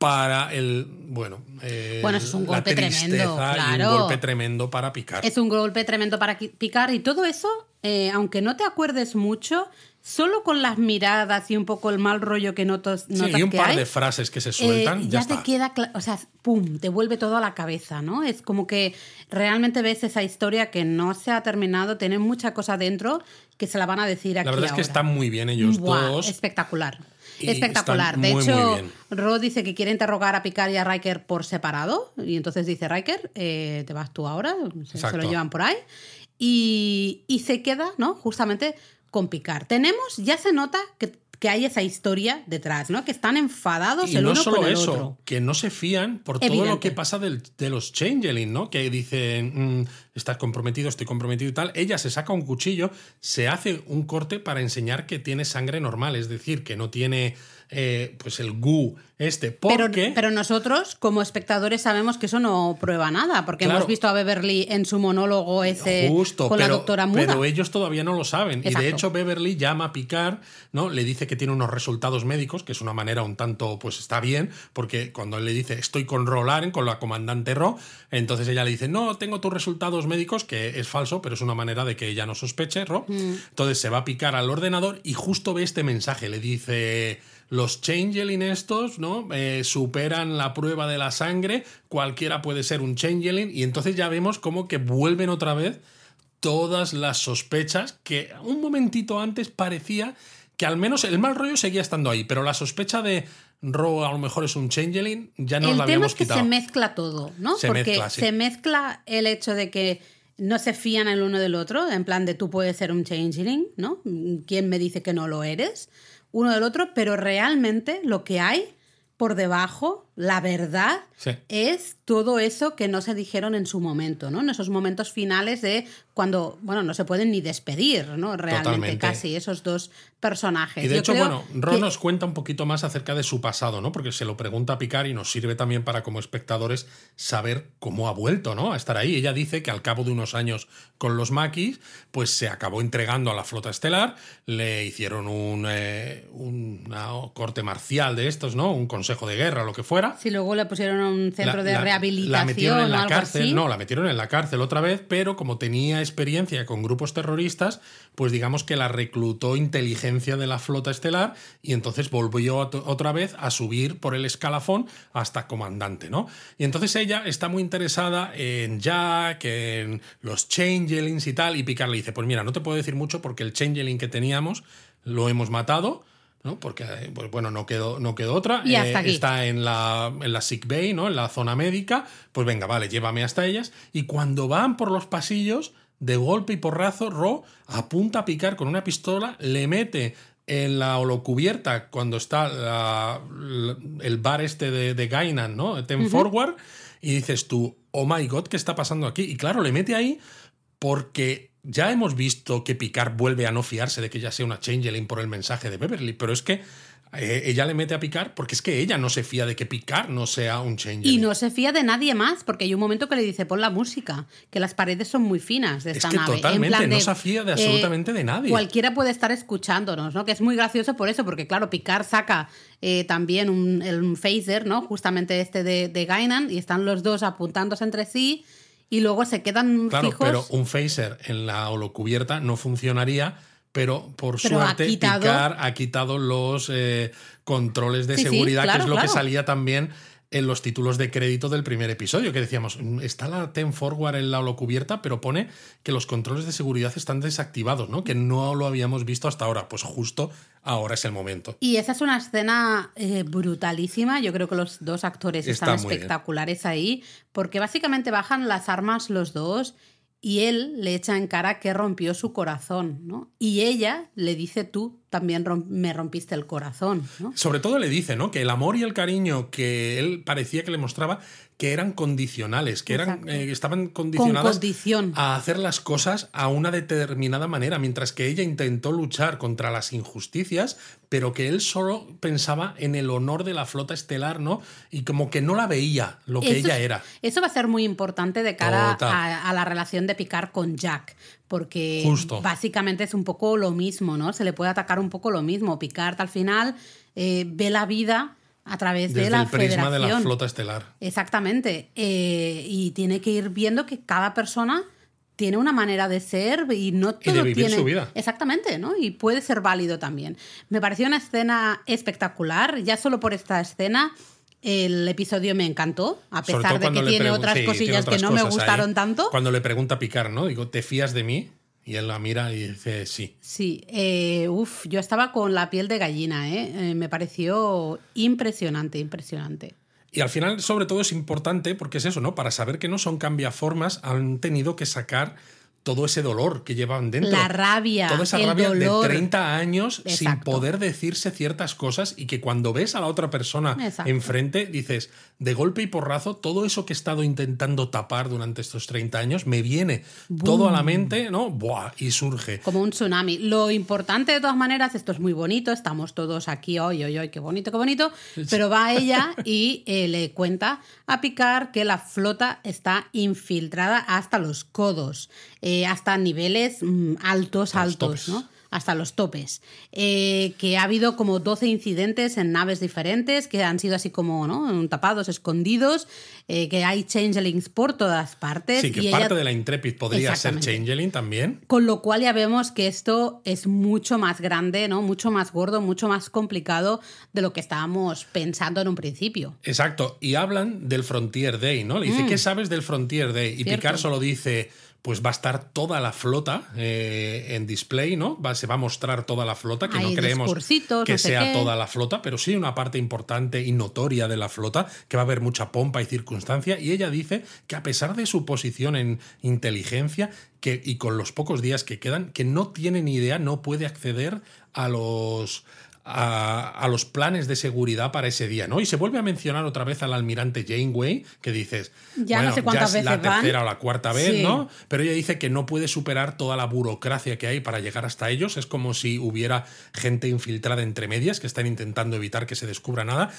para el bueno, eh, bueno es un golpe tremendo claro. un golpe tremendo para picar. Es un golpe tremendo para picar y todo eso eh, aunque no te acuerdes mucho solo con las miradas y un poco el mal rollo que notas, sí, y un par de frases que se sueltan eh, ya, te queda o sea pum te vuelve todo a la cabeza no es como que realmente ves esa historia que no se ha terminado tiene mucha cosa dentro que se la van a decir aquí la verdad es que están muy bien ellos dos. espectacular Espectacular. De hecho, Ro dice que quiere interrogar a Picard y a Riker por separado. Y entonces dice Riker, eh, te vas tú ahora. Se, lo llevan por ahí. Y, y, se queda, ¿no? Justamente con Picard. Tenemos, ya se nota que que hay esa historia detrás, ¿no? Que están enfadados y el no uno solo con el eso, otro. que no se fían por todo lo que pasa del- de los changeling, ¿no? Que dicen, mm, estás comprometido, estoy comprometido y tal. Ella se saca un cuchillo, se hace un corte para enseñar que tiene sangre normal, es decir, que no tiene eh, pues el gu este. Pero, Porque pero nosotros, como espectadores, sabemos que eso no prueba nada, porque Claro. hemos visto a Beverly en su monólogo ese Justo, con pero, la doctora Muda. pero ellos todavía no lo saben. Y de hecho, Beverly llama a Picard, ¿no? Le dice que tiene unos resultados médicos, que es una manera un tanto, pues está bien, porque cuando él le dice estoy con Ro Laren, con la comandante Ro, entonces ella le dice, no, tengo tus resultados médicos, que es falso, pero es una manera de que ella no sospeche, Ro. Mm. Entonces se va a picar al ordenador y justo ve este mensaje, le dice. Los changeling estos, ¿no? Eh, superan la prueba de la sangre, cualquiera puede ser un changeling, y entonces ya vemos como que vuelven otra vez todas las sospechas que un momentito antes parecía que al menos el mal rollo seguía estando ahí, pero la sospecha de Ro a lo mejor es un changeling ya el la tema habíamos es que quitado. se mezcla todo, ¿no? Se Porque mezcla, sí. se mezcla el hecho de que no se fían el uno del otro, en plan de tú puedes ser un changeling, ¿no? ¿Quién me dice que no lo eres? Uno del otro, pero realmente lo que hay por debajo, la verdad, Sí. es todo eso que no se dijeron en su momento, ¿no? En esos momentos finales de cuando, bueno, no se pueden ni despedir, ¿no? Realmente Totalmente. casi esos dos personajes. Y de Yo hecho, bueno, Ron que- nos cuenta un poquito más acerca de su pasado, ¿no? Porque se lo pregunta a Picard y nos sirve también para, como espectadores, saber cómo ha vuelto, ¿no? A estar ahí. Ella dice que al cabo de unos años con los maquis, pues se acabó entregando a la flota estelar, le hicieron un, eh, una corte marcial de estos, ¿no? Un consejo de guerra, lo que fuera. Si luego le pusieron a un centro La- de la- rehabilitación La metieron en o la algo cárcel. así. No, la metieron en la cárcel otra vez, pero como tenía experiencia con grupos terroristas, pues digamos que la reclutó inteligencia de la flota estelar y entonces volvió ot- otra vez a subir por el escalafón hasta comandante, ¿no? Y entonces ella está muy interesada en Jack, en los changelings y tal, y Picard le dice, pues mira, no te puedo decir mucho porque el changeling que teníamos lo hemos matado. ¿No? Porque, eh, pues bueno, no quedó, no quedó otra. Y hasta aquí. Está en la, en la sick bay, ¿no? En la zona médica. Pues venga, vale, llévame hasta ellas. Y cuando van por los pasillos, de golpe y porrazo, Ro apunta a picar con una pistola, le mete en la holocubierta cuando está la- la- el bar este de, de Gainan, ¿no? Ten Forward, y dices tú, oh my god, ¿qué está pasando aquí? Y claro, le mete ahí porque ya hemos visto que Picard vuelve a no fiarse de que ella sea una changeling por el mensaje de Beverly, pero es que eh, ella le mete a Picard porque es que ella no se fía de que Picard no sea un changeling. Y no se fía de nadie más, porque hay un momento que le dice, pon la música, que las paredes son muy finas de Es esta que nave. En totalmente, plan no se fía de absolutamente de nadie. Cualquiera puede estar escuchándonos, ¿no? Que es muy gracioso por eso, porque claro, Picard saca eh, también un, el- un phaser, ¿no? Justamente este de, de Gainan, y están los dos apuntándose entre sí, y luego se quedan Claro, fijos. pero un phaser en la holocubierta no funcionaría, pero por Pero ha suerte quitado- Picard ha quitado los eh, controles de Sí, sí, seguridad, claro, que es lo claro. que salía también en los títulos de crédito del primer episodio, que decíamos, "Mm, está la Ten Forward en la holocubierta, pero pone que los controles de seguridad están desactivados, ¿no? Que no lo habíamos visto hasta ahora. Pues justo ahora es el momento. Y esa es una escena eh, brutalísima. Yo creo que los dos actores Está están bien. espectaculares ahí, porque básicamente bajan las armas los dos y él le echa en cara que rompió su corazón, ¿no? Y ella le dice, tú también me rompiste el corazón, ¿no? Sobre todo le dice, ¿no? Que el amor y el cariño que él parecía que le mostraba que eran condicionales, que eran, eh, estaban condicionadas a hacer las cosas a una determinada manera, mientras que ella intentó luchar contra las injusticias, pero que él solo pensaba en el honor de la flota estelar, ¿no? Y como que no la veía lo que Eso ella era. Eso va a ser muy importante de cara a, a la relación de Picard con Jack, porque Justo. básicamente es un poco lo mismo, ¿no? Se le puede atacar un poco lo mismo. Picard al final eh, ve la vida a través Desde de la el prisma de la Federación. flota estelar. Exactamente. Eh, y tiene que ir viendo que cada persona tiene una manera de ser y no Y de todo vivir tiene su vida. exactamente no y puede ser válido también me pareció una escena espectacular ya solo por esta escena el episodio me encantó a pesar todo de que tiene otras sí, tiene cosillas que no me ahí. gustaron tanto Cuando le pregunta a Picard, ¿no? Digo, ¿te fías de mí? Y él la mira y dice, sí. Sí, eh, uf, yo estaba con la piel de gallina, ¿eh? Eh, me pareció impresionante, impresionante. Y al final, sobre todo, es importante, porque es eso, ¿no? Para saber que no son cambiaformas, han tenido que sacar todo ese dolor que llevaban dentro. La rabia, Toda esa el rabia dolor. de 30 años sin poder decirse ciertas cosas y que cuando ves a la otra persona Exacto. enfrente, dices, de golpe y porrazo, todo eso que he estado intentando tapar durante estos 30 años me viene todo a la mente, ¿no? Buah, y surge. Como un tsunami. Lo importante, de todas maneras, esto es muy bonito, estamos todos aquí, hoy, hoy, hoy, qué bonito, qué bonito, pero va ella y eh, le cuenta a Picard que la flota está infiltrada hasta los codos, eh, hasta niveles mm, altos, Los altos. ¿no? hasta los topes. Eh, que ha habido como 12 incidentes en naves diferentes, que han sido así como ¿no? tapados, escondidos, eh, que hay changelings por todas partes. Sí, que y parte ella- de la Intrepid podría ser. Changeling también. con lo cual ya vemos que esto es mucho más grande, ¿no? Mucho más gordo, mucho más complicado de lo que estábamos pensando en un principio. Exacto, y hablan del Frontier Day, ¿no? Le dice, ¿qué sabes del Frontier Day? Y Mm. Cierto. Picard solo dice, pues va a estar toda la flota eh, en display, ¿no? Va, se va a mostrar toda la flota, que no creemos que no sea qué. toda la flota, pero sí una parte importante y notoria de la flota, que va a haber mucha pompa y circunstancia. Y ella dice que a pesar de su posición en inteligencia, que, y con los pocos días que quedan, que no tiene ni idea, no puede acceder a los a, a los planes de seguridad para ese día, ¿no? Y se vuelve a mencionar otra vez al almirante Janeway, que dices, Ya no sé cuántas ya es la veces van. tercera o la cuarta vez, Sí. ¿no? Pero ella dice que no puede superar toda la burocracia que hay para llegar hasta ellos. Es como si hubiera gente infiltrada entre medias que están intentando evitar que se descubra nada.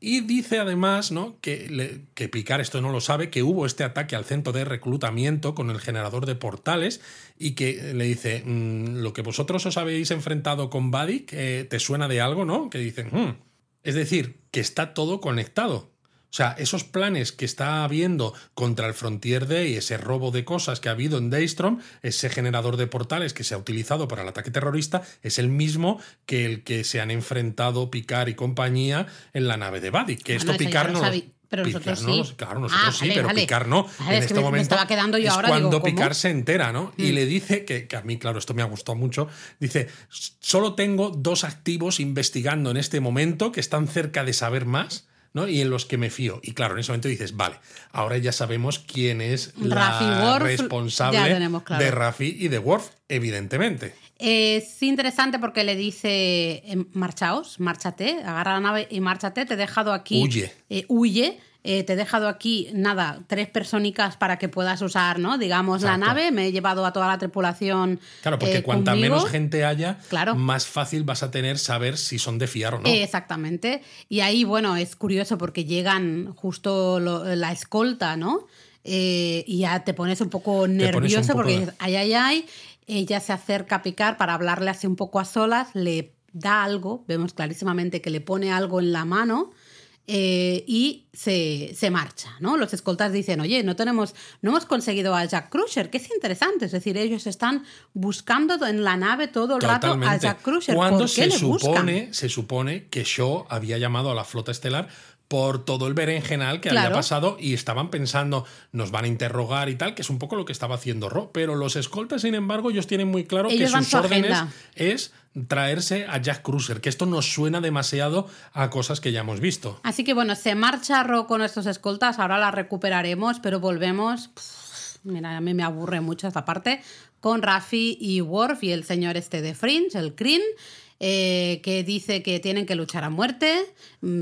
Y dice además, ¿no? Que, le- que Picard esto no lo sabe, que hubo este ataque al centro de reclutamiento con el generador de portales y que le dice, "Mm, lo que vosotros os habéis enfrentado con Buddy, que te suena de algo, ¿no? Que dicen, "Hmm". es decir, que está todo conectado. O sea, esos planes que está habiendo contra el Frontier Day, ese robo de cosas que ha habido en Daystrom, ese generador de portales que se ha utilizado para el ataque terrorista, es el mismo que el que se han enfrentado Picard y compañía en la nave de Buddy. Que esto Bueno, Picard no lo- pero Picard nosotros no sí. claro, nosotros Ah, sí, pero vale. Picard no. En es que este me- me momento estaba quedando yo es ahora, cuando digo. Mm. Picard se entera, ¿no? Y le dice que, que a mí, claro, esto me ha gustado mucho. Dice: solo tengo dos activos investigando en este momento que están cerca de saber más. ¿no? Y en los que me fío. Y claro, en ese momento dices, vale, ahora ya sabemos quién es Rafi la Worf, responsable ya tenemos claro. de Rafi y de Worf, evidentemente. Es interesante porque le dice, eh, marchaos, márchate, agarra la nave y márchate, te he dejado aquí... Huye. eh, huye. eh, te he dejado aquí, nada, tres personicas para que puedas usar, ¿no? Digamos, la nave. Me he llevado a toda la tripulación. Claro, porque eh, cuanta conmigo. menos gente haya, Claro. más fácil vas a tener saber si son de fiar o no. Eh, Exactamente. Y ahí, bueno, es curioso porque llegan justo lo- la escolta, ¿no? Y ya te pones un poco un nervioso poco porque de- dices, ay, ay, ay. Ella se acerca a picar para hablarle así un poco a solas, le da algo, vemos clarísimamente que le pone algo en la mano. eh, y se, se marcha, ¿no? Los escoltas dicen, oye, no tenemos, no hemos conseguido a Jack Crusher, que es interesante, es decir, ellos están buscando en la nave todo el rato a. Jack Crusher. Cuando ¿Por qué se le buscan? se supone que Shaw había llamado a la flota estelar por todo el berenjenal que había pasado y estaban pensando, nos van a interrogar y tal, que es un poco lo que estaba haciendo Ro. Pero los escoltas, sin embargo, ellos tienen muy claro Ellos que sus su órdenes agenda. es traerse a Jack Cruiser, que esto nos suena demasiado a cosas que ya hemos visto. Así que bueno, se marcha Ro con estos escoltas, ahora la recuperaremos, pero volvemos. Pff, Mira, a mí me aburre mucho esta parte. Con Rafi y Worf y el señor este de Fringe, el Crin. eh, que dice que tienen que luchar a muerte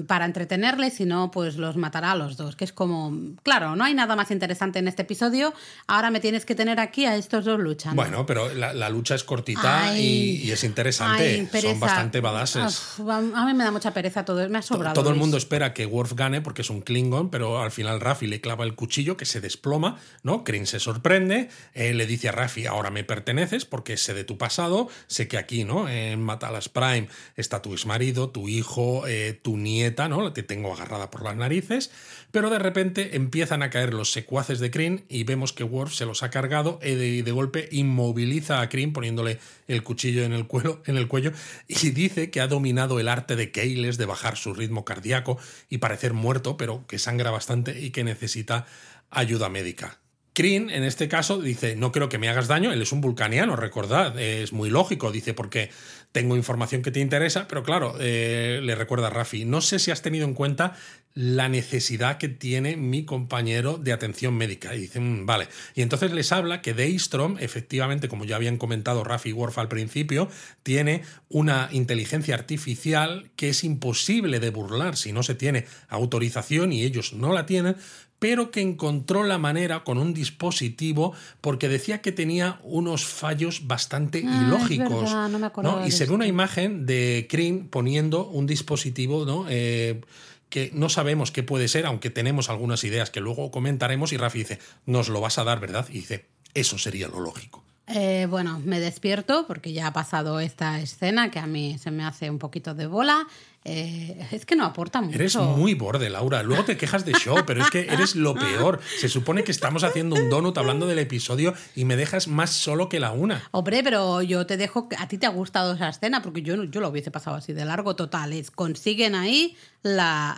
para entretenerles, si no, pues los matará a los dos. Que es como, claro, no hay nada más interesante en este episodio. Ahora me tienes que tener aquí a estos dos luchando. Bueno, pero la, lucha es cortita y, es interesante. Son bastante badases. a mí me da mucha pereza todo, me ha sobrado. Todo el mundo espera que Worf gane porque es un Klingon, pero al final Rafi le clava el cuchillo que se desploma, ¿no? Kryn se sorprende, eh, le dice a Rafi, ahora me perteneces porque sé de tu pasado, sé que aquí, ¿no? En Matalas Prime está tu exmarido, tu hijo, eh, tu nieta, ¿no? Te tengo agarrada por las narices, pero de repente empiezan a caer los secuaces de Kryn y vemos que Worf se los ha cargado y de, golpe inmoviliza a Kryn poniéndole el cuchillo en el, cuello, en el cuello y dice que ha dominado el arte de Keyles de bajar su ritmo cardíaco y parecer muerto, pero que sangra bastante y que necesita ayuda médica. Kryn, en este caso, dice, no creo que me hagas daño, él es un vulcaniano, recordad, es muy lógico, dice, porque tengo información que te interesa, pero claro, eh, le recuerda a Rafi, no sé si has tenido en cuenta la necesidad que tiene mi compañero de atención médica. Y dicen, mm, vale. Y entonces les habla que Daystrom, efectivamente, como ya habían comentado Rafi y Worf al principio, tiene una inteligencia artificial que es imposible de burlar si no se tiene autorización y ellos no la tienen, pero que encontró la manera con un dispositivo porque decía que tenía unos fallos bastante ah, ilógicos. no Y se ve una imagen de Kryn poniendo un dispositivo, ¿no? Eh, que no sabemos qué puede ser, aunque tenemos algunas ideas que luego comentaremos, y Rafi dice, nos lo vas a dar, ¿verdad? Y dice, eso sería lo lógico. Eh, bueno, me despierto porque ya ha pasado esta escena que a mí se me hace un poquito de bola. Eh, es que no aporta mucho. Eres muy borde, Laura. Luego te quejas de show, pero es que eres lo peor. Se supone que estamos haciendo un donut hablando del episodio y me dejas más solo que la una. Hombre, pero yo te dejo. A ti te ha gustado esa escena porque yo, yo lo hubiese pasado así de largo total. consiguen ahí la,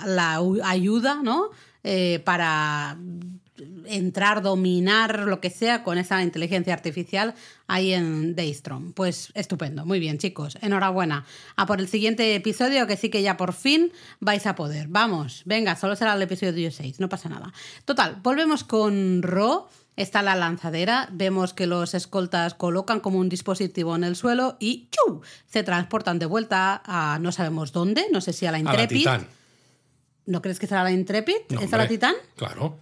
ayuda, ¿no? Eh, para entrar, dominar lo que sea con esa inteligencia artificial ahí en Daystrom. Pues estupendo, muy bien chicos, enhorabuena. A por el siguiente episodio que sí que ya por fin vais a poder. Vamos, venga, solo será el episodio 6, no pasa nada. Total, volvemos con Ro. Está la lanzadera, vemos que los escoltas colocan como un dispositivo en el suelo y ¡chu! se transportan de vuelta a no sabemos dónde, no sé si a la Intrepid. ¿No crees que será la Intrepid? ¿Es la Titán? Claro.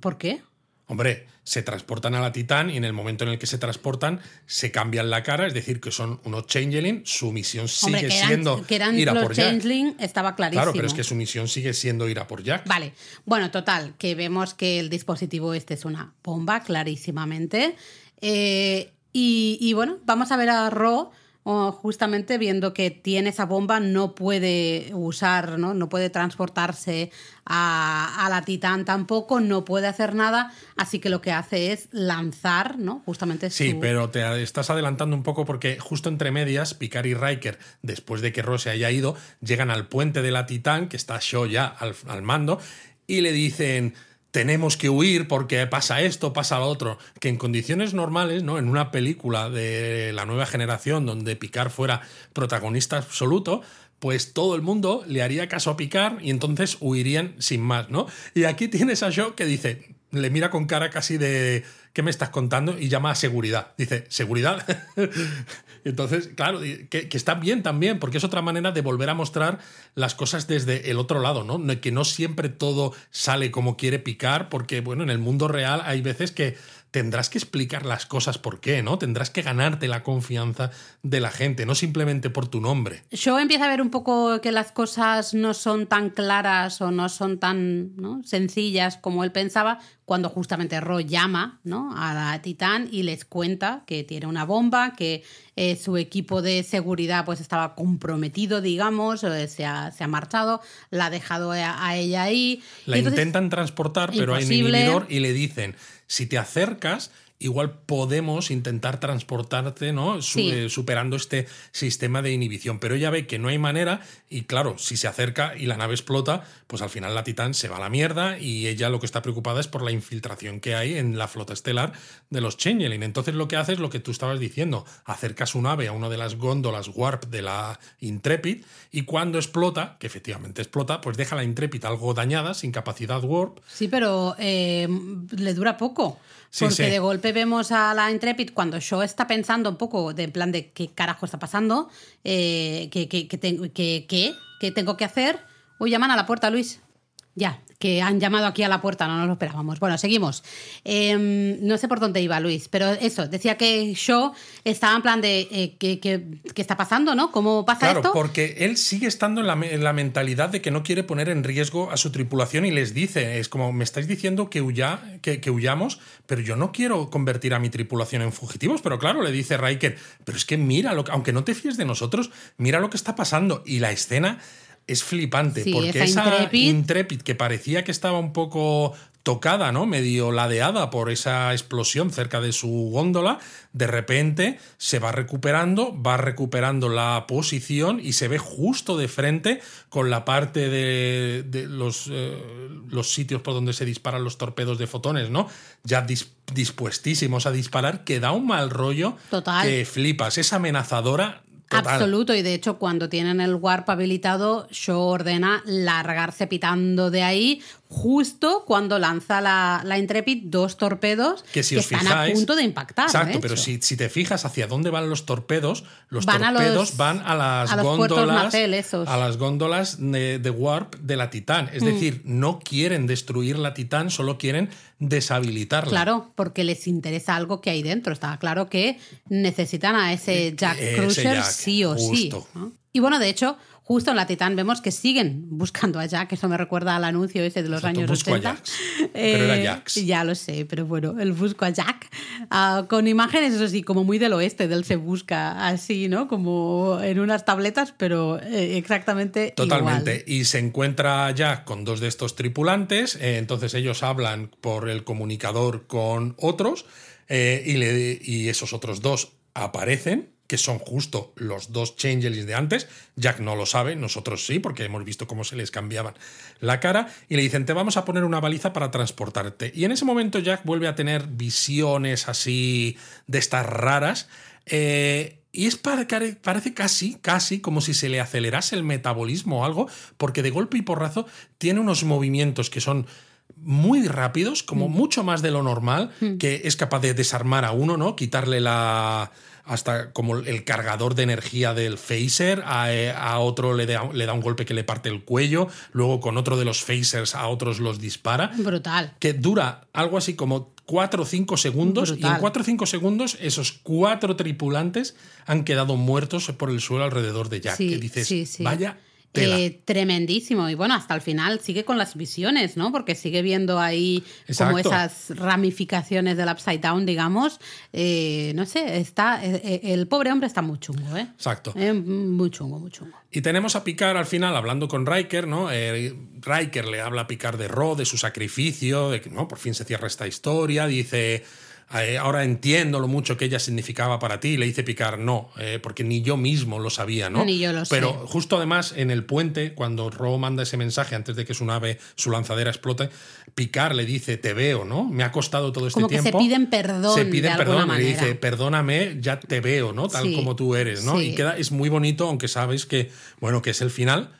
¿Por qué? Hombre, se transportan a la Titán y en el momento en el que se transportan se cambian la cara, es decir, que son unos changeling, su misión sigue siendo que eran ir a los por changeling, estaba clarísimo. Claro, pero es que su misión sigue siendo ir a por Jack. Vale, bueno, total, que vemos que el dispositivo este es una bomba, clarísimamente. Eh, y, y, bueno, vamos a ver a Ro justamente viendo que tiene esa bomba, no puede usar, no, no puede transportarse a, la Titán tampoco, no puede hacer nada, así que lo que hace es lanzar, ¿no? Justamente Sí, pero te estás adelantando un poco porque justo entre medias, Picard y Riker, después de que Rose se haya ido, llegan al puente de la Titán, que está Shaw ya al, al mando, y le dicen tenemos que huir porque pasa esto, pasa lo otro, que en condiciones normales, ¿no? En una película de la nueva generación donde Picard fuera protagonista absoluto, pues todo el mundo le haría caso a Picard y entonces huirían sin más, ¿no? Y aquí tienes a Shaw que dice, le mira con cara casi de ¿qué me estás contando? Y llama a seguridad. Dice, ¿seguridad? Entonces, claro, que, está bien también, porque es otra manera de volver a mostrar las cosas desde el otro lado, ¿no? Que no siempre todo sale como quiere picar, porque, bueno, en el mundo real hay veces que tendrás que explicar las cosas por qué, ¿no? Tendrás que ganarte la confianza de la gente, no simplemente por tu nombre. Yo empiezo a ver un poco que las cosas no son tan claras o no son tan sencillas como él pensaba cuando justamente Ro llama ¿no? a la Titán y les cuenta que tiene una bomba, que eh, su equipo de seguridad pues estaba comprometido, digamos, eh, se, ha, se, ha, marchado, la ha dejado a, ella ahí. La intentan transportar, pero hay un inhibidor y le dicen, si te acercas, igual podemos intentar transportarte, ¿no? Eh, superando este sistema de inhibición. Pero ella ve que no hay manera y claro, si se acerca y la nave explota, pues al final la Titán se va a la mierda y ella lo que está preocupada es por la infiltración que hay en la flota estelar de los Changeling. Entonces lo que hace es lo que tú estabas diciendo, acerca su nave a una de las góndolas Warp de la Intrepid y cuando explota, que efectivamente explota, pues deja la Intrepid algo dañada, sin capacidad Warp. Sí, pero eh, le dura poco. porque de golpe vemos a la Intrepid cuando Shaw está pensando un poco de plan de qué carajo está pasando, eh, qué, qué- qué- qué tengo que hacer. Uy, llaman a la puerta, Luis. Ya, que han llamado aquí a la puerta, no nos lo esperábamos. Bueno, seguimos. Em, no sé por dónde iba Luis, pero eso, decía que Shaw estaba en plan de eh, ¿qué, qué- qué está pasando, ¿no? ¿Cómo pasa Claro, esto? porque él sigue estando en la, me- en la mentalidad de que no quiere poner en riesgo a su tripulación y les dice, es como, me estáis diciendo que, huya, que, que huyamos, pero yo no quiero convertir a mi tripulación en fugitivos. Pero claro, le dice Riker, pero es que mira, lo que- aunque no te fíes de nosotros, mira lo que está pasando. Y la escena es flipante, Sí, porque esa esa que parecía que estaba un poco tocada, ¿no? Medio ladeada por esa explosión cerca de su góndola, de repente se va recuperando, va recuperando la posición y se ve justo de frente con la parte de, de los, eh, los sitios por donde se disparan los torpedos de fotones, ¿no? Ya dis- dispuestísimos a disparar, que da un mal rollo Total. que flipas. Es amenazadora. Absoluto, y de hecho cuando tienen el warp habilitado, Shaw ordena largarse pitando de ahí justo cuando lanza la, la Intrepid dos torpedos que si os están fijáis, a punto de impactar. Exacto, de pero si, si te fijas hacia dónde van los torpedos, los Van a torpedos los- van a las a góndolas, a las góndolas de, de warp de la Titán. Mm. Es decir, no quieren destruir la Titán, solo quieren deshabilitarla. Claro, porque les interesa algo que hay dentro. Está claro que necesitan a ese Jack ese Crusher Jack, sí o justo. sí. ¿no? Y bueno, de hecho, justo en la Titán vemos que siguen buscando a Jack. Eso me recuerda al anuncio ese de los Exacto, años busco a 80. Jax, pero era Eh, Jax. Ya lo sé, pero bueno, el busco a Jack. ah, con imágenes, eso sí, como muy del oeste, del se busca así, ¿no? Como en unas tabletas, pero eh, exactamente Totalmente. igual. Y se encuentra ya con dos de estos tripulantes. eh, entonces ellos hablan por el comunicador con otros. y, le- y esos otros dos aparecen, que son justo los dos Changelings de antes. Jack no lo sabe, nosotros sí, porque hemos visto cómo se les cambiaban la cara. Y le dicen, te vamos a poner una baliza para transportarte. Y en ese momento Jack vuelve a tener visiones así de estas raras. eh, y es para, parece casi, casi como si se le acelerase el metabolismo o algo, porque de golpe y porrazo tiene unos movimientos que son muy rápidos, como mucho más de lo normal, que es capaz de desarmar a uno, ¿no? Quitarle la. Hasta como el cargador de energía del phaser, a, eh, a otro le da, le da un golpe que le parte el cuello, luego con otro de los phasers a otros los dispara Brutal. que dura algo así como 4 o 5 segundos y en Brutal. 4 o 5 segundos esos cuatro tripulantes han quedado muertos por el suelo alrededor de Jack. Sí, que dices, sí, sí. vaya. Eh, tremendísimo. Y bueno, hasta el final sigue con las visiones, ¿no? Porque sigue viendo ahí como esas ramificaciones del Upside Down, digamos. Eh, no sé, está. eh, el pobre hombre está muy chungo, ¿eh? Exacto. Muy chungo, muy chungo. Y tenemos a Picard al final hablando con Riker, ¿no? Riker le habla a Picard de Ro, de su sacrificio, de que no, por fin se cierra esta historia, dice. "Eh, ahora entiendo lo mucho que ella significaba para ti. Le dice Picard, no, eh, porque ni yo mismo lo sabía, ¿no? Ni yo lo sé. Pero justo además en el puente, cuando Ro manda ese mensaje antes de que su nave, su lanzadera explote, Picard le dice, te veo, ¿no? Me ha costado todo este que se tiempo. piden perdón Se de piden perdón y le dice, perdóname, ya te veo, ¿no? Tal Sí, como tú eres, ¿no? sí. Y queda, es muy bonito, aunque sabes que, bueno, que es el final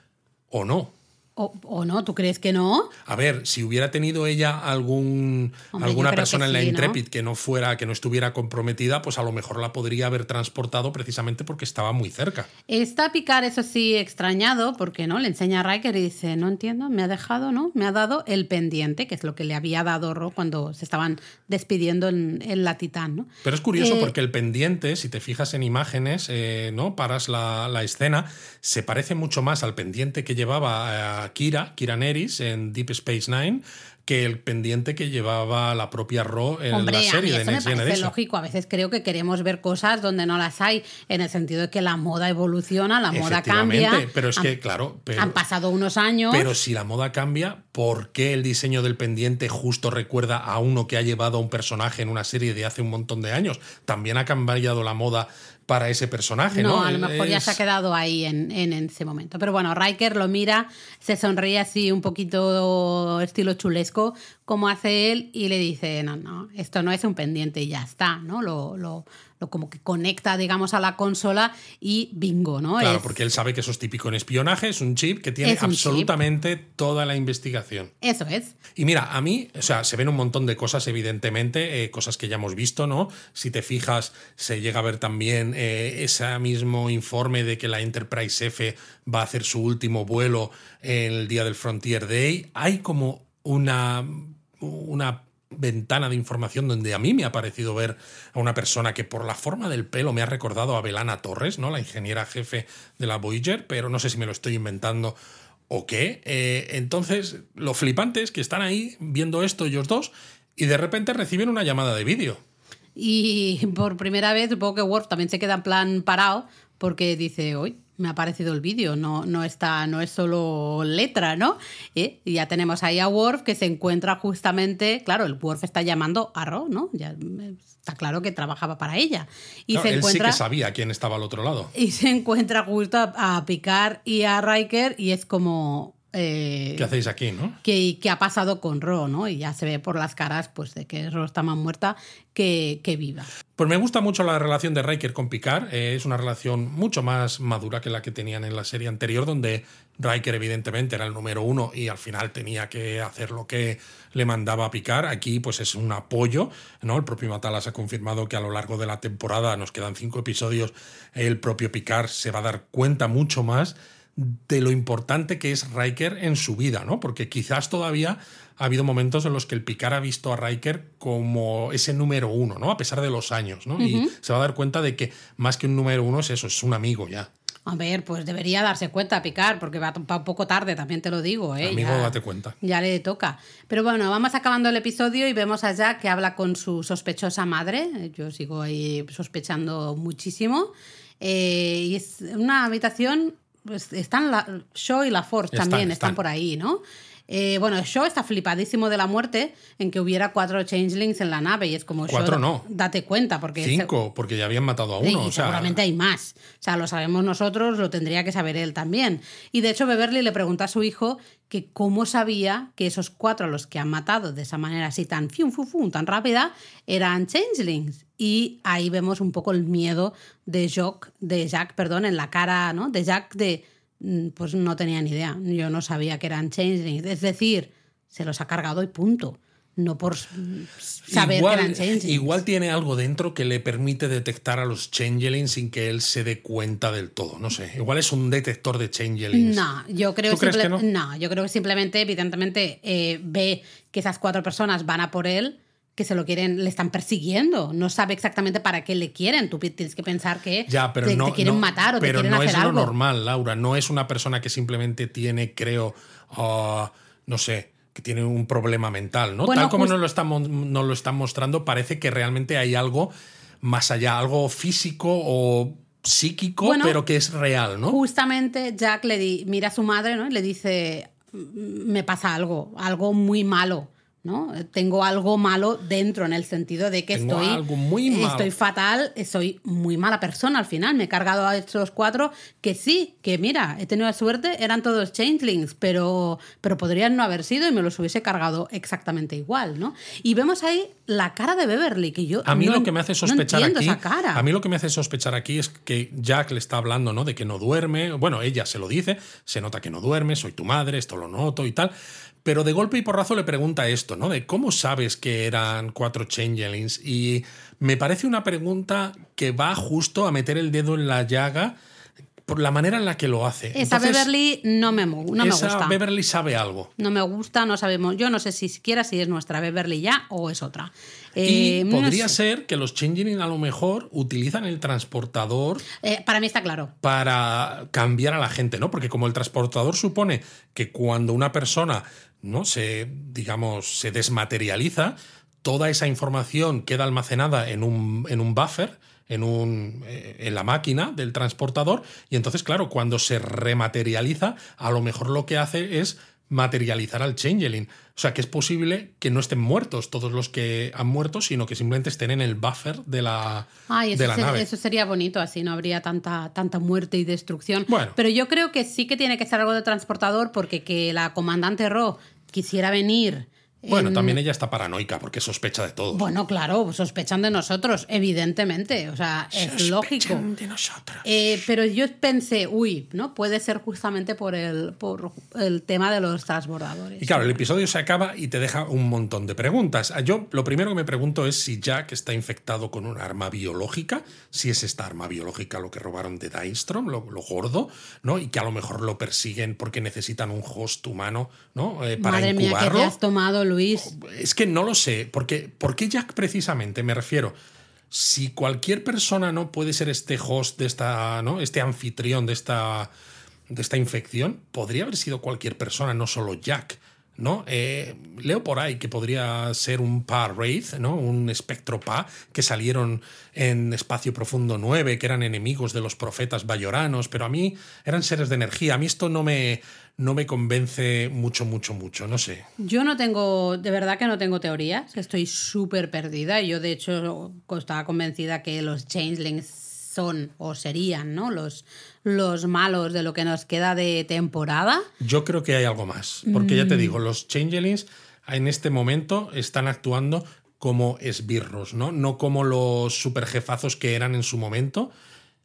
o no. O, o no, ¿tú crees que no? A ver, si hubiera tenido ella algún, Hombre, alguna persona en la sí, ¿no? Intrepid que no fuera, que no estuviera comprometida, pues a lo mejor la podría haber transportado precisamente porque estaba muy cerca. Está Picard, eso sí, extrañado, porque no le enseña a Riker y dice, no entiendo, me ha dejado, ¿no? Me ha dado el pendiente, que es lo que le había dado Ro cuando se estaban despidiendo en, en la Titán, ¿no? Pero es curioso Eh, porque el pendiente, si te fijas en imágenes, eh, ¿no? Paras la, la escena, se parece mucho más al pendiente que llevaba eh, Kira, Kira Nerys en Deep Space Nine, que el pendiente que llevaba la propia Ro en Hombre, la a mí serie de eso me Next parece Generation. lógico. A veces creo que queremos ver cosas donde no las hay, en el sentido de que la moda evoluciona, la moda cambia. pero es Han- que, claro, pero- han pasado unos años. Pero si la moda cambia, ¿por qué el diseño del pendiente justo recuerda a uno que ha llevado a un personaje en una serie de hace un montón de años? También ha cambiado la moda para ese personaje, ¿no? No, a lo mejor ya se ha quedado ahí en, en ese momento. Pero bueno, Riker lo mira, se sonríe así un poquito estilo chulesco como hace él y le dice, no, no, esto no es un pendiente y ya está, ¿no? Lo, lo, lo como que conecta, digamos, a la consola y bingo, ¿no? Claro, Es- porque él sabe que eso es típico en espionaje, es un chip que tiene chip. absolutamente toda la investigación. Eso es. Y mira, a mí, o sea, se ven un montón de cosas, evidentemente, eh, cosas que ya hemos visto, ¿no? Si te fijas, se llega a ver también eh, ese mismo informe de que la Enterprise F va a hacer su último vuelo el día del Frontier Day. Hay como una, una ventana de información donde a mí me ha parecido ver a una persona que por la forma del pelo me ha recordado a Belana Torres, ¿no? La ingeniera jefe de la Voyager, pero no sé si me lo estoy inventando o qué. Eh, entonces, lo flipante es que están ahí viendo esto ellos dos y de repente reciben una llamada de vídeo. Y por primera vez, supongo que Worf también se queda en plan parado porque dice, hoy me ha parecido el vídeo, no, no, está, no es solo letra, ¿no? ¿Eh? Y ya tenemos ahí a Worf que se encuentra justamente, claro, el Worf está llamando a Ro, ¿no? Ya eh, está claro que trabajaba para ella. Y Claro, se él encuentra... sí que sabía quién estaba al otro lado. Y se encuentra justo a, a Picard y a Riker y es como... eh, ¿Qué hacéis aquí, no? que, que ha pasado con Ro, ¿no? Y ya se ve por las caras pues de que Ro está más muerta que, que viva. Pues me gusta mucho la relación de Riker con Picard. eh, es una relación mucho más madura que la que tenían en la serie anterior, donde Riker evidentemente era el número uno y al final tenía que hacer lo que le mandaba a Picard. Aquí pues es un apoyo, ¿no? El propio Matalas ha confirmado que a lo largo de la temporada, nos quedan cinco episodios, el propio Picard se va a dar cuenta mucho más de lo importante que es Riker en su vida, ¿no? Porque quizás todavía ha habido momentos en los que el Picard ha visto a Riker como ese número uno, ¿no? A pesar de los años, ¿no? Y se va a dar cuenta de que más que un número uno es eso, es un amigo ya. A ver, pues debería darse cuenta Picard, porque va un poco tarde, también te lo digo, ¿eh? Amigo, ya, date cuenta. Ya le toca. Pero bueno, vamos acabando el episodio y vemos a Jack que habla con su sospechosa madre. Yo sigo ahí sospechando muchísimo. Eh, y es una habitación, pues están la, Shaw y la Force Están, también, están, están. por ahí, ¿no? Eh, bueno, Shaw está flipadísimo de la muerte en que hubiera cuatro changelings en la nave y es como Cuatro Shaw, no. date cuenta porque se- Cinco, porque ya habían matado a uno. y o sea, seguramente hay más. O sea, lo sabemos nosotros, lo tendría que saber él también. Y de hecho, Beverly le pregunta a su hijo que cómo sabía que esos cuatro a los que han matado de esa manera así tan fium, tan rápida eran changelings. Y ahí vemos un poco el miedo de Jack, de Jack, perdón, en la cara, ¿no? De Jack de mm, pues no tenía ni idea. Yo no sabía que eran changelings. Es decir, se los ha cargado y punto. No por mm, saber igual, que eran changelings. igual tiene algo dentro que le permite detectar a los changelings sin que él se dé cuenta del todo. No sé. Igual es un detector de changelings. No, yo creo, ¿Tú crees simple- que no? yo creo que simplemente, evidentemente, eh, ve que esas cuatro personas van a por él, que se lo quieren, le están persiguiendo. No sabe exactamente para qué le quieren. Tú tienes que pensar que Ya, pero te, no, te quieren no- matar o pero te quieren no hacer es algo. lo normal, Laura. No es una persona que simplemente tiene, creo, ah, no sé, que tiene un problema mental, ¿no? Bueno, Tal como nos lo, están, nos lo están mostrando, parece que realmente hay algo más allá, algo físico o psíquico, Bueno, pero que es real, ¿no? Justamente Jack le di- mira a su madre ¿no? y le dice, "Mm, me pasa algo, algo muy malo. ¿No? Tengo algo malo dentro en el sentido de que Tengo estoy, algo muy malo. estoy fatal, soy muy mala persona al final. Me he cargado a estos cuatro que sí, que mira, he tenido suerte, eran todos changelings, pero, pero podrían no haber sido y me los hubiese cargado exactamente igual. ¿no? Y vemos ahí la cara de Beverly, que yo A mí no lo que me hace sospechar aquí, esa cara. a mí lo que me hace sospechar aquí es que Jack le está hablando, ¿no? De que no duerme. Bueno, ella se lo dice, se nota que no duerme, soy tu madre, esto lo noto y tal. Pero de golpe y porrazo le pregunta esto, ¿no? De cómo sabes que eran cuatro changelings. Y me parece una pregunta que va justo a meter el dedo en la llaga por la manera en la que lo hace. Esa Entonces, Beverly no me, no me esa gusta. Beverly sabe algo. No me gusta, no sabemos. Yo no sé si siquiera si es nuestra Beverly ya o es otra. Y Eh, no podría sé. ser que los changelings a lo mejor utilizan el transportador Eh, para mí está claro. para cambiar a la gente, ¿no? Porque como el transportador supone que cuando una persona, ¿no? Se, digamos, se desmaterializa, toda esa información queda almacenada en un, en un buffer, en, un, eh, en la máquina del transportador, y entonces, claro, cuando se rematerializa, a lo mejor lo que hace es materializar al changeling. O sea, que es posible que no estén muertos todos los que han muerto, sino que simplemente estén en el buffer de la, Ay, eso, de la nave. eso sería bonito, así no habría tanta, tanta muerte y destrucción. Bueno. Pero yo creo que sí que tiene que ser algo de transportador porque que la comandante Ro quisiera venir Bueno, también ella está paranoica porque sospecha de todo. Bueno, claro, sospechan de nosotros, evidentemente. O sea, es lógico. de nosotros. Eh, pero yo pensé, uy, ¿no? Puede ser justamente por el, por el tema de los transbordadores. Y claro, el episodio se acaba y te deja un montón de preguntas. Yo lo primero que me pregunto es si Jack está infectado con un arma biológica, si es esta arma biológica lo que robaron de Dynstrom, lo, lo gordo, ¿no? Y que a lo mejor lo persiguen porque necesitan un host humano, ¿no? Eh, para Madre mía, que incubarlo. te has tomado, Luis. Es que no lo sé, porque ¿por qué Jack precisamente? Me refiero, si cualquier persona no puede ser este host de esta, ¿no? Este anfitrión de esta, de esta infección, podría haber sido cualquier persona, no solo Jack. ¿No? Eh, leo por ahí que podría ser un Pa Wraith, ¿no? Un espectro Pa que salieron en Espacio Profundo 9, que eran enemigos de los profetas bayoranos, pero a mí eran seres de energía. A mí esto no me, no me convence mucho, mucho, mucho, no sé. Yo no tengo, de verdad que no tengo teorías, estoy súper perdida. Yo, de hecho, estaba convencida que los changelings son o serían ¿no? los, los malos de lo que nos queda de temporada. Yo creo que hay algo más, porque ya te digo, los changelings en este momento están actuando como esbirros, ¿no? No como los superjefazos que eran en su momento.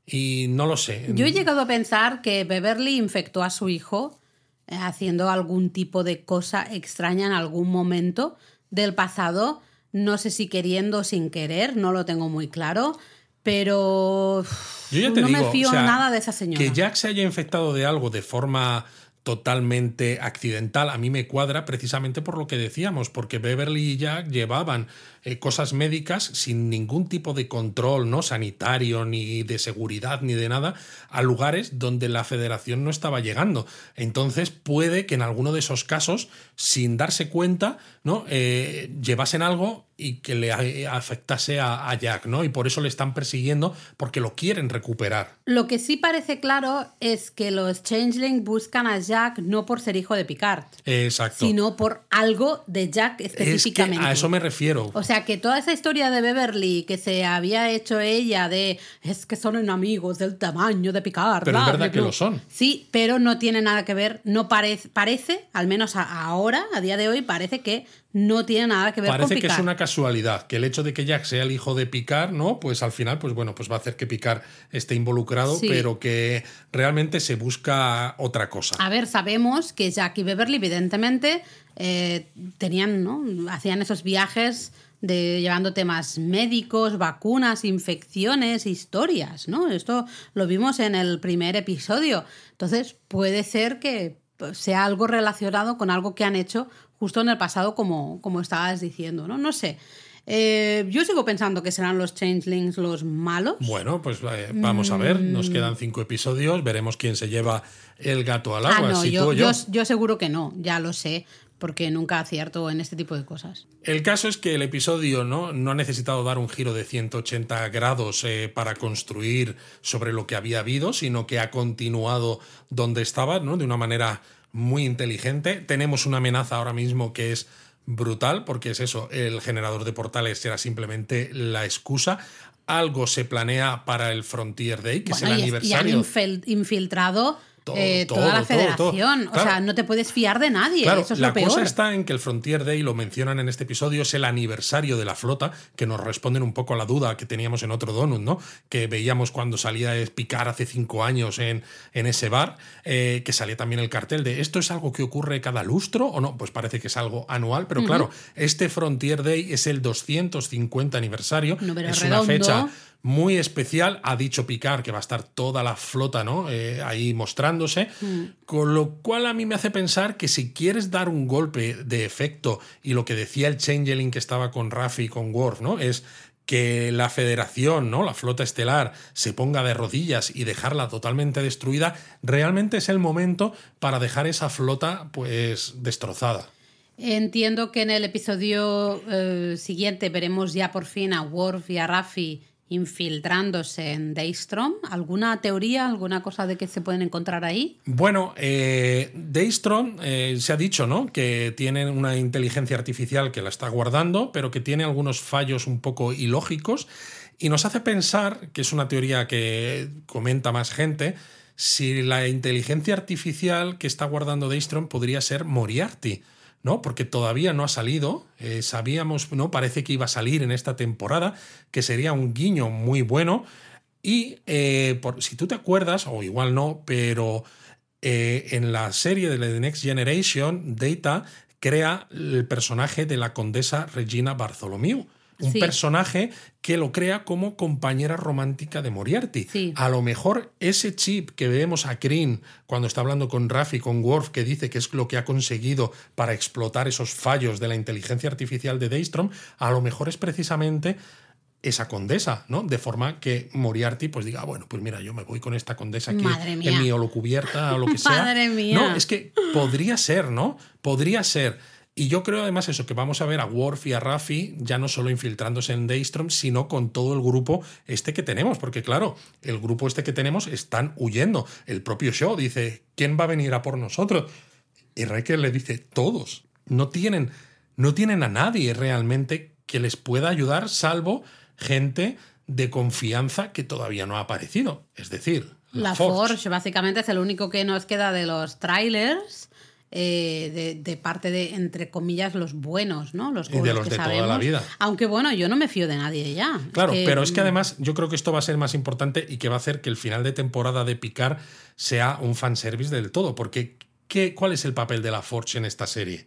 Y no lo sé. Yo he llegado a pensar que Beverly infectó a su hijo eh, haciendo algún tipo de cosa extraña en algún momento del pasado. No sé si queriendo o sin querer, no lo tengo muy claro. Pero Yo ya te no digo, me fío o sea, nada de esa señora. Que Jack se haya infectado de algo de forma totalmente accidental, a mí me cuadra precisamente por lo que decíamos, porque Beverly y Jack llevaban eh, cosas médicas sin ningún tipo de control, no sanitario, ni de seguridad, ni de nada, a lugares donde la federación no estaba llegando. Entonces puede que en alguno de esos casos, sin darse cuenta, ¿no? Eh, llevasen algo y que le afectase a, a Jack, ¿no? Y por eso le están persiguiendo, porque lo quieren recuperar. Lo que sí parece claro es que los Changeling buscan a Jack no por ser hijo de Picard, Exacto. sino por algo de Jack es que específicamente. a eso me refiero. O sea, que toda esa historia de Beverly que se había hecho ella de es que son enemigos del tamaño de Picard. Pero es verdad bla, que bla". lo son. Sí, pero no tiene nada que ver, no parece, parece, al menos a- ahora, a día de hoy, parece que no tiene nada que ver con Parece que es una casualidad, que el hecho de que Jack sea el hijo de Picard, ¿no? Pues al final, pues bueno, pues va a hacer que Picard esté involucrado, Sí. pero que realmente se busca otra cosa. A ver, sabemos que Jack y Beverly, evidentemente, eh, tenían, ¿no? Hacían esos viajes de llevando temas médicos, vacunas, infecciones, historias, ¿no? Esto lo vimos en el primer episodio. Entonces, puede ser que sea algo relacionado con algo que han hecho justo en el pasado, como, como estabas diciendo, ¿no? No sé. Eh, yo sigo pensando que serán los changelings los malos. Bueno, pues eh, vamos a ver, nos quedan cinco episodios, veremos quién se lleva el gato al Mm. ah, agua, no, si yo, tú yo. yo, yo seguro que no, ya lo sé, porque nunca acierto en este tipo de cosas. El caso es que el episodio ¿no? no ha necesitado dar un giro de 180 grados eh, para construir sobre lo que había habido, sino que ha continuado donde estaba, ¿no? de una manera muy inteligente. Tenemos una amenaza ahora mismo que es brutal, porque es eso, el generador de portales era simplemente la excusa. Algo se planea para el Frontier Day, que Bueno, es el y, y han aniversario. infiltrado Todo, eh, todo, toda la todo, todo. federación. O Claro. sea, no te puedes fiar de nadie. Claro, Eso es la lo peor. cosa está en que el Frontier Day, lo mencionan en este episodio, es el aniversario de la flota, que nos responden un poco a la duda que teníamos en otro Donut, ¿no? Que veíamos cuando salía a picar hace cinco años en, en ese bar, eh, que salía también el cartel de ¿esto es algo que ocurre cada lustro o no? Pues parece que es algo anual, pero claro, este Frontier Day es el 250 aniversario, Número es redondo. una fecha muy especial. Ha dicho Picard que va a estar toda la flota ¿no? Eh, ahí mostrándose. Con lo cual a mí me hace pensar que si quieres dar un golpe de efecto, y lo que decía el Changeling que estaba con Raffi y con Worf, ¿no? Es que la federación, ¿no? La flota estelar se ponga de rodillas y dejarla totalmente destruida, realmente es el momento para dejar esa flota pues destrozada. Entiendo que en el episodio eh, siguiente veremos ya por fin a Worf y a Raffi infiltrándose en Daystrom. ¿Alguna teoría, alguna cosa de que se pueden encontrar ahí? Bueno, eh, Daystrom eh, se ha dicho, ¿no? Que tiene una inteligencia artificial que la está guardando, pero que tiene algunos fallos un poco ilógicos y nos hace pensar, que es una teoría que comenta más gente, si la inteligencia artificial que está guardando Daystrom podría ser Moriarty. ¿No? Porque todavía no ha salido. Eh, sabíamos, ¿no? Parece que iba a salir en esta temporada, que sería un guiño muy bueno. Y eh, por, si tú te acuerdas, o igual no, pero eh, en la serie de The Next Generation, Data crea el personaje de la condesa Regina Bartholomew. Un Sí. personaje que lo crea como compañera romántica de Moriarty. Sí. A lo mejor ese chip que vemos a Kryn cuando está hablando con Raffi, con Worf, que dice que es lo que ha conseguido para explotar esos fallos de la inteligencia artificial de Daystrom, a lo mejor es precisamente esa condesa, ¿no? De forma que Moriarty pues diga, "Ah, bueno, pues mira, yo me voy con esta condesa aquí Madre mía. en mi holocubierta o lo que sea. Madre mía. No, es que podría ser, ¿no? Podría ser. Y yo creo además eso, que vamos a ver a Worf y a Raffi ya no solo infiltrándose en Daystrom, sino con todo el grupo este que tenemos. Porque claro, el grupo este que tenemos están huyendo. El propio show dice, ¿quién va a venir a por nosotros? Y Riker le dice, todos. No tienen, no tienen a nadie realmente que les pueda ayudar, salvo gente de confianza que todavía no ha aparecido. Es decir, La Forge, básicamente, es el único que nos queda de los trailers. Eh, de, de parte de, entre comillas, los buenos, ¿no? Los, Y de los que de toda la vida. Aunque bueno, yo no me fío de nadie ya. Claro, que, pero es que mm, además yo creo que esto va a ser más importante y que va a hacer que el final de temporada de Picard sea un fanservice del todo. Porque ¿qué, ¿cuál es el papel de la Forge en esta serie?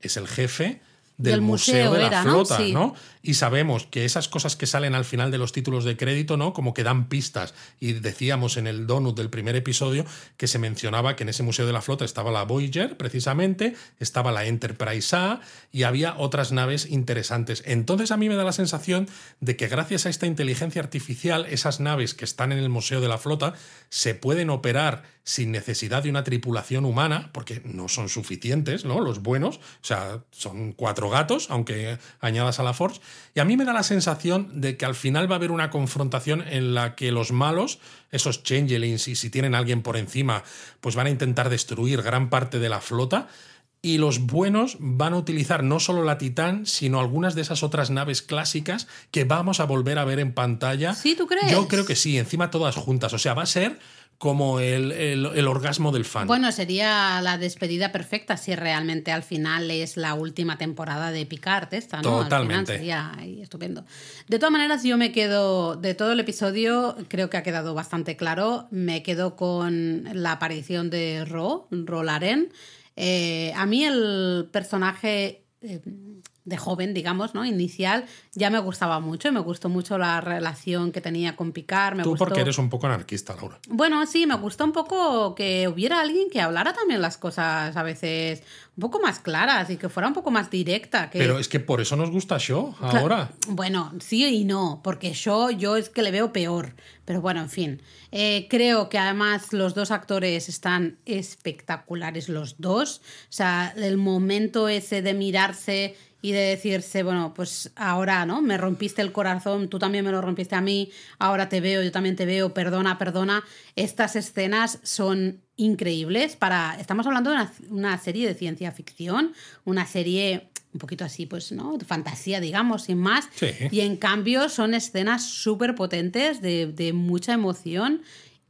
Es el jefe del, museo, museo de la era, ¿no? flota, Sí. ¿no? Y sabemos que esas cosas que salen al final de los títulos de crédito, ¿no? Como que dan pistas. Y decíamos en el donut del primer episodio que se mencionaba que en ese museo de la flota estaba la Voyager, precisamente, estaba la Enterprise A y había otras naves interesantes. Entonces a mí me da la sensación de que gracias a esta inteligencia artificial, esas naves que están en el museo de la flota se pueden operar sin necesidad de una tripulación humana, porque no son suficientes, ¿no? Los buenos, o sea, son cuatro gatos, aunque añadas a la Force. Y a mí me da la sensación de que al final va a haber una confrontación en la que los malos, esos changelings, y si tienen a alguien por encima, pues van a intentar destruir gran parte de la flota. Y los buenos van a utilizar no solo la Titán, sino algunas de esas otras naves clásicas que vamos a volver a ver en pantalla. ¿Sí, tú crees? Yo creo que sí, encima todas juntas. O sea, va a ser como el, el- el orgasmo del fan. Bueno, sería la despedida perfecta si realmente al final es la última temporada de Picard esta, ¿no? Al Totalmente. final sería estupendo. De todas maneras, yo me quedo, de todo el episodio, creo que ha quedado bastante claro, me quedo con la aparición de Ro, Ro Laren. Eh, a mí el personaje... eh, de joven, digamos, ¿no? Inicial, ya me gustaba mucho, me gustó mucho la relación que tenía con Picard. Me Tú gustó... porque eres un poco anarquista, Laura. Bueno, sí, me gustó un poco que hubiera alguien que hablara también las cosas a veces un poco más claras y que fuera un poco más directa. Que... Pero es que por eso nos gusta Show Cla- ahora. Bueno, sí y no, porque yo, yo es que le veo peor. Pero bueno, en fin. Eh, creo que además los dos actores están espectaculares, los dos. O sea, el momento ese de mirarse y de decirse, bueno, pues ahora, ¿no? Me rompiste el corazón, tú también me lo rompiste a mí, ahora te veo, yo también te veo, perdona, perdona. Estas escenas son increíbles para... Estamos hablando de una, una serie de ciencia ficción, una serie un poquito así, pues, ¿no? Fantasía, digamos, sin más. Sí. Y en cambio son escenas súper potentes, de, de mucha emoción.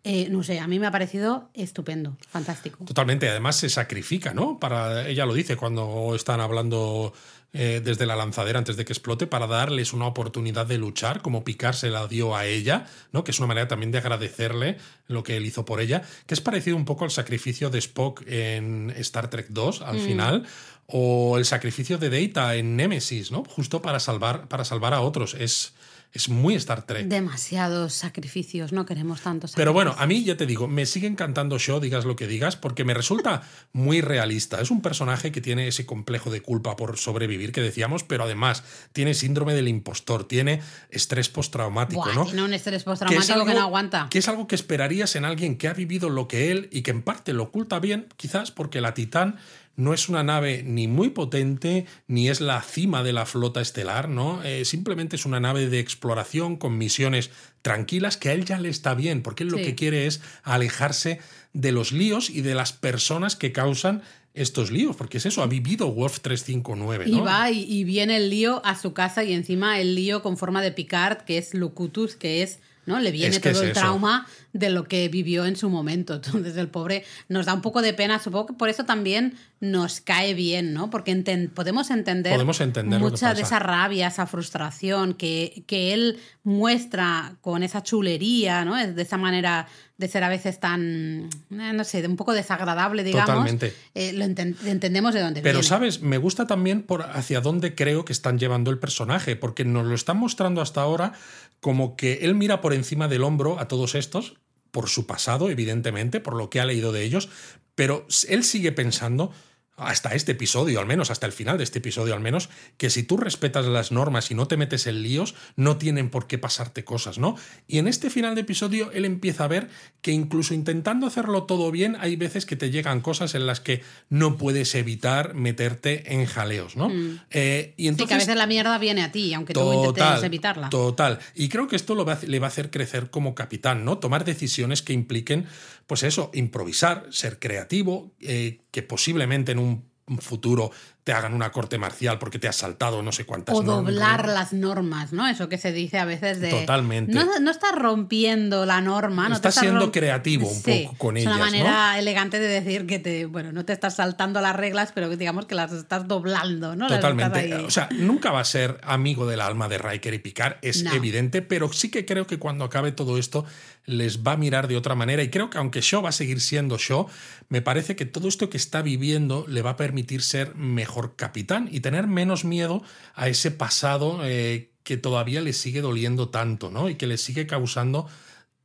Eh, no sé, a mí me ha parecido estupendo, fantástico. Totalmente, además se sacrifica, ¿no? Para, ella lo dice cuando están hablando eh, desde la lanzadera antes de que explote, para darles una oportunidad de luchar, como Picard se la dio a ella, ¿no? Que es una manera también de agradecerle lo que él hizo por ella, que es parecido un poco al sacrificio de Spock en Star Trek 2 al final, o el sacrificio de Data en Nemesis, ¿no? Justo para salvar, para salvar a otros. Es, es muy Star Trek. Demasiados sacrificios, no queremos tantos Pero bueno, sacrificios. a mí ya te digo, me sigue encantando Shaw, digas lo que digas, porque me resulta muy realista. Es un personaje que tiene ese complejo de culpa por sobrevivir que decíamos, pero además tiene síndrome del impostor, tiene estrés postraumático, Buah, ¿no? tiene un estrés Que es postraumático que, algo- no aguanta. Que es algo que esperarías en alguien que ha vivido lo que él y que en parte lo oculta bien, quizás porque la Titán no es una nave ni muy potente, ni es la cima de la flota estelar, ¿no? Eh, simplemente es una nave de exploración con misiones tranquilas que a él ya le está bien, porque él lo que quiere es alejarse de los líos y de las personas que causan estos líos, porque es eso, ha vivido Wolf 359, ¿no? Y va y, y viene el lío a su casa y encima el lío con forma de Picard, que es Locutus, que es ¿no? Le viene Es que todo es el eso. trauma de lo que vivió en su momento. Entonces el pobre nos da un poco de pena, supongo que por eso también nos cae bien, ¿no? Porque enten- podemos entender, Podemos entender mucha de esa rabia, esa frustración que, que él muestra con esa chulería, ¿no? De esa manera de ser a veces tan, eh, no sé, un poco desagradable, digamos. Totalmente. Eh, lo enten- entendemos de dónde Pero, viene. ¿sabes? Me gusta también por hacia dónde creo que están llevando el personaje, porque nos lo están mostrando hasta ahora como que él mira por encima del hombro a todos estos, por su pasado, evidentemente, por lo que ha leído de ellos, pero él sigue pensando hasta este episodio al menos, hasta el final de este episodio al menos, que si tú respetas las normas y no te metes en líos, no tienen por qué pasarte cosas, ¿no? Y en este final de episodio él empieza a ver que incluso intentando hacerlo todo bien, hay veces que te llegan cosas en las que no puedes evitar meterte en jaleos, ¿no? Eh, y sí, entonces, que a veces la mierda viene a ti, aunque tú intentes evitarla. Total. Y creo que esto lo va a- le va a hacer crecer como capitán, ¿no? Tomar decisiones que impliquen, pues eso, improvisar, ser creativo, eh, que posiblemente en un futuro te hagan una corte marcial porque te has saltado no sé cuántas o normas. doblar las normas, ¿no? Eso que se dice a veces de... Totalmente. No, no estás rompiendo la norma, no te Estás estás siendo creativo un Sí, poco con es ellas, una ¿no? manera elegante de decir que te, bueno, no te estás saltando las reglas, pero que digamos que las estás doblando, ¿no? Totalmente. O sea, nunca va a ser amigo del alma de Riker y Picard, es No. evidente, pero sí que creo que cuando acabe todo esto les va a mirar de otra manera. Y creo que aunque Shaw va a seguir siendo Shaw, me parece que todo esto que está viviendo le va a permitir ser mejor capitán y tener menos miedo a ese pasado eh, que todavía le sigue doliendo tanto, ¿no? Y que le sigue causando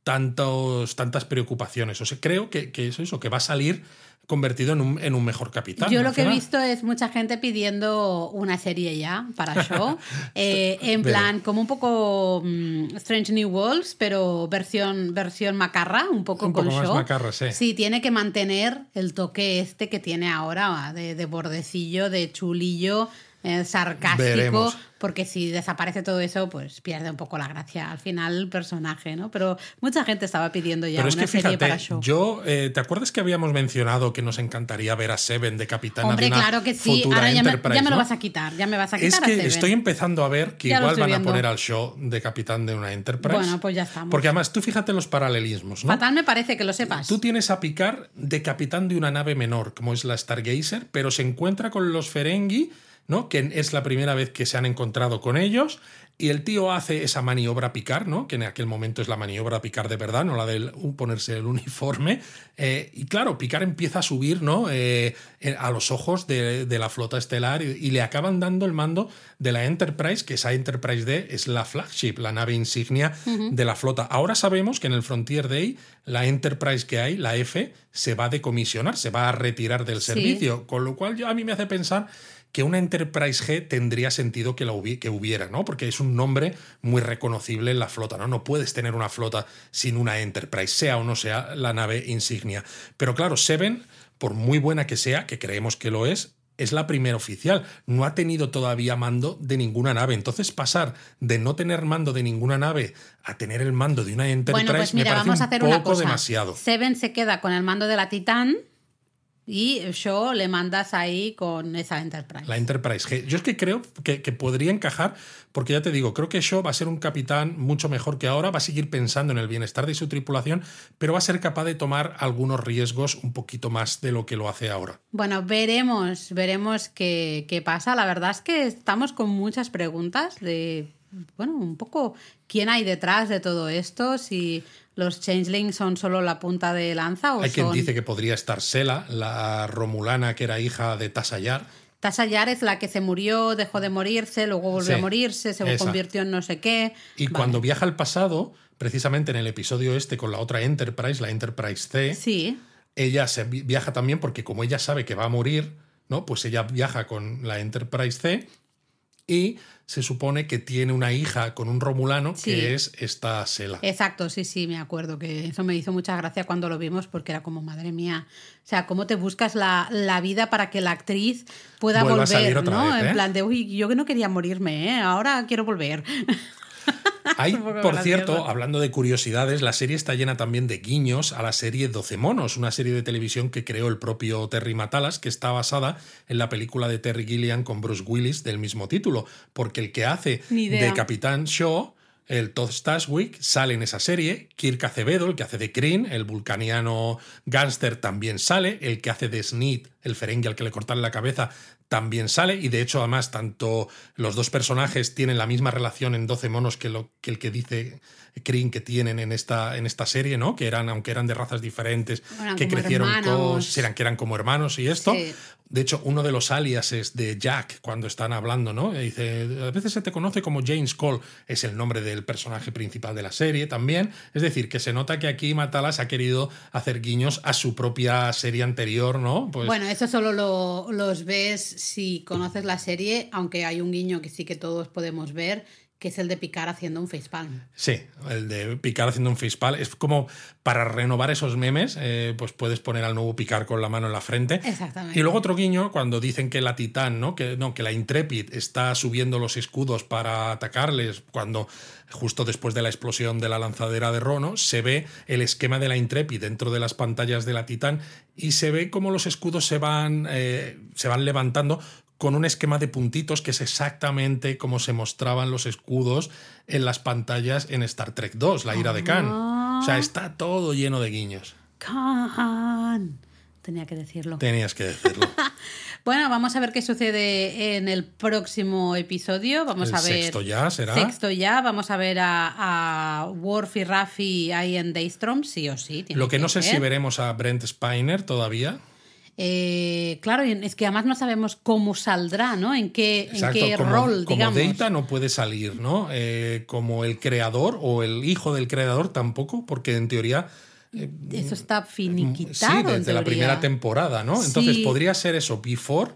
tantos, tantas preocupaciones. O sea, creo que, que es eso, que va a salir convertido en un, en un mejor capitán. Yo lo que he visto es mucha gente pidiendo una serie ya para show, eh, en plan como un poco mm, Strange New Worlds, pero versión versión macarra, un poco Un con poco más show. macarra, sí. Sí, tiene que mantener el toque este que tiene ahora de, de bordecillo, de chulillo, eh, sarcástico, Veremos. porque si desaparece todo eso, pues pierde un poco la gracia al final el personaje, ¿no? Pero mucha gente estaba pidiendo ya Pero es una que serie fíjate, para show. yo, eh, ¿te acuerdas que habíamos mencionado que nos encantaría ver a Seven de capitana Hombre, de una claro que sí. Ahora ya me, ya me lo vas a quitar, ya me vas a quitar Es a que Seven. estoy empezando a ver que Ya igual van a poner al show de capitán de una Enterprise. Bueno, pues ya estamos. Porque además, tú fíjate los paralelismos, ¿no? Fatal me parece que lo sepas. Tú tienes a Picard de capitán de una nave menor, como es la Stargazer, pero se encuentra con los Ferengi, ¿no? Que es la primera vez que se han encontrado con ellos. Y el tío hace esa maniobra Picard, ¿no? Que en aquel momento es la maniobra Picard de verdad, no la de ponerse el uniforme. Eh, y claro, Picard empieza a subir, ¿no? Eh, eh, a los ojos de, de la flota estelar y, y le acaban dando el mando de la Enterprise, que esa Enterprise D es la flagship, la nave insignia de la flota. Ahora sabemos que en el Frontier Day la Enterprise que hay, la F, se va a decomisionar, se va a retirar del Sí. servicio, con lo cual yo, a mí me hace pensar que una Enterprise G tendría sentido que, la hubi- que hubiera, ¿no? Porque es un nombre muy reconocible en la flota, ¿no? No puedes tener una flota sin una Enterprise, sea o no sea la nave insignia. Pero claro, Seven, por muy buena que sea, que creemos que lo es, es la primera oficial. No ha tenido todavía mando de ninguna nave. Entonces, pasar de no tener mando de ninguna nave a tener el mando de una Enterprise bueno, pues mira, me parece vamos a un poco una cosa. demasiado. Seven se queda con el mando de la Titán y Shaw le mandas ahí con esa Enterprise. La Enterprise. Yo es que creo que, que podría encajar, porque ya te digo, creo que Shaw va a ser un capitán mucho mejor que ahora, va a seguir pensando en el bienestar de su tripulación, pero va a ser capaz de tomar algunos riesgos un poquito más de lo que lo hace ahora. Bueno, veremos, veremos qué, qué pasa. La verdad es que estamos con muchas preguntas de, bueno, un poco quién hay detrás de todo esto, si los changelings son solo la punta de lanza o Hay quien dice que podría estar Sela, la romulana que era hija de Tasayar. Tasha Yar es la que se murió, dejó de morirse, luego volvió Sí, a morirse, se esa. convirtió en no sé qué. Y Vale. cuando viaja al pasado, precisamente en el episodio este con la otra Enterprise, la Enterprise C, Sí, ella se vi- viaja también porque como ella sabe que va a morir, ¿no? Pues ella viaja con la Enterprise C y se supone que tiene una hija con un romulano Sí. que es esta Sela. exacto, sí, sí, me acuerdo que eso me hizo mucha gracia cuando lo vimos porque era como, madre mía, o sea, cómo te buscas la, la vida para que la actriz pueda Vuelva volver, ¿no? vez, ¿eh? En plan de, uy, yo que no quería morirme, ¿eh? Ahora quiero volver. Hay, por cierto, hablando de curiosidades, la serie está llena también de guiños a la serie 12 monos, una serie de televisión que creó el propio Terry Matalas, que está basada en la película de Terry Gilliam con Bruce Willis del mismo título, porque el que hace de Capitán Shaw el Todd Stashwick, sale en esa serie. Kirk Acevedo, el que hace de Kryn, el vulcaniano gánster, también sale. El que hace de Sneed, el ferengue al que le cortan la cabeza, también sale. Y de hecho, además, tanto los dos personajes tienen la misma relación en 12 monos que, lo, que el que dice Kryn que tienen en esta, en esta serie, ¿no? Que eran, aunque eran de razas diferentes, que crecieron con, eran, que eran como hermanos y esto. De hecho, uno de los aliases de Jack, cuando están hablando, ¿no? Dice, a veces se te conoce como James Cole, es el nombre del personaje principal de la serie también. Es decir, que se nota que aquí Matalas ha querido hacer guiños a su propia serie anterior, ¿no? Pues... Bueno, eso solo lo, los ves si conoces la serie, aunque hay un guiño que sí que todos podemos ver, que es el de picar haciendo un facepalm. Sí, el de picar haciendo un facepalm. Es como para renovar esos memes, eh, pues puedes poner al nuevo picar con la mano en la frente. Exactamente. Y luego otro guiño, cuando dicen que la Titán, ¿no? Que, no, que la Intrepid está subiendo los escudos para atacarles, cuando justo después de la explosión de la lanzadera de Rono, se ve el esquema de la Intrepid dentro de las pantallas de la Titán y se ve cómo los escudos se van, eh, se van levantando con un esquema de puntitos que es exactamente como se mostraban los escudos en las pantallas en Star Trek 2, la ira de Khan. O sea, está todo lleno de guiños. Khan. Tenía que decirlo. Tenías que decirlo. bueno, vamos a ver qué sucede en el próximo episodio. Vamos a ver. Sexto ya será. Sexto ya. Vamos a ver a, a Worf y Raffi ahí en Daystrom, sí o sí. Lo que, no sé si veremos a Brent Spiner todavía. Eh, claro, es que además no sabemos cómo saldrá, ¿no? En qué, en qué rol, digamos. Como Data no puede salir, ¿no? Eh, como el creador o el hijo del creador tampoco, porque en teoría. Eh, eso está finiquitado. Sí, desde la primera temporada, ¿no? Entonces podría ser eso, Before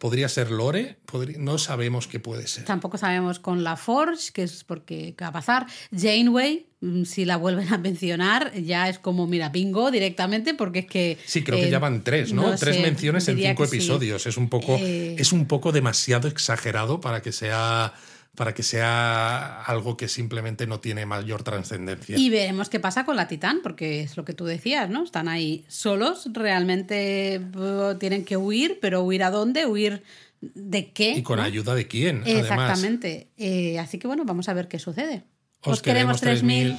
podría ser Lore, no sabemos qué puede ser. Tampoco sabemos con la Forge, que es porque va a pasar. Janeway, mm, si la vuelven a mencionar, ya es como, mira, bingo directamente, porque es que... Sí, creo que ya van tres, ¿no? tres menciones en cinco episodios. Es, un poco, eh, es un poco demasiado exagerado para que sea para que sea algo que simplemente no tiene mayor trascendencia. Y veremos qué pasa con la Titán, porque es lo que tú decías, ¿no? Están ahí solos, realmente tienen que huir, pero huir a dónde, huir de qué. Y con ayuda de quién. Exactamente. Eh, así que bueno, vamos a ver qué sucede. Os, queremos 3000.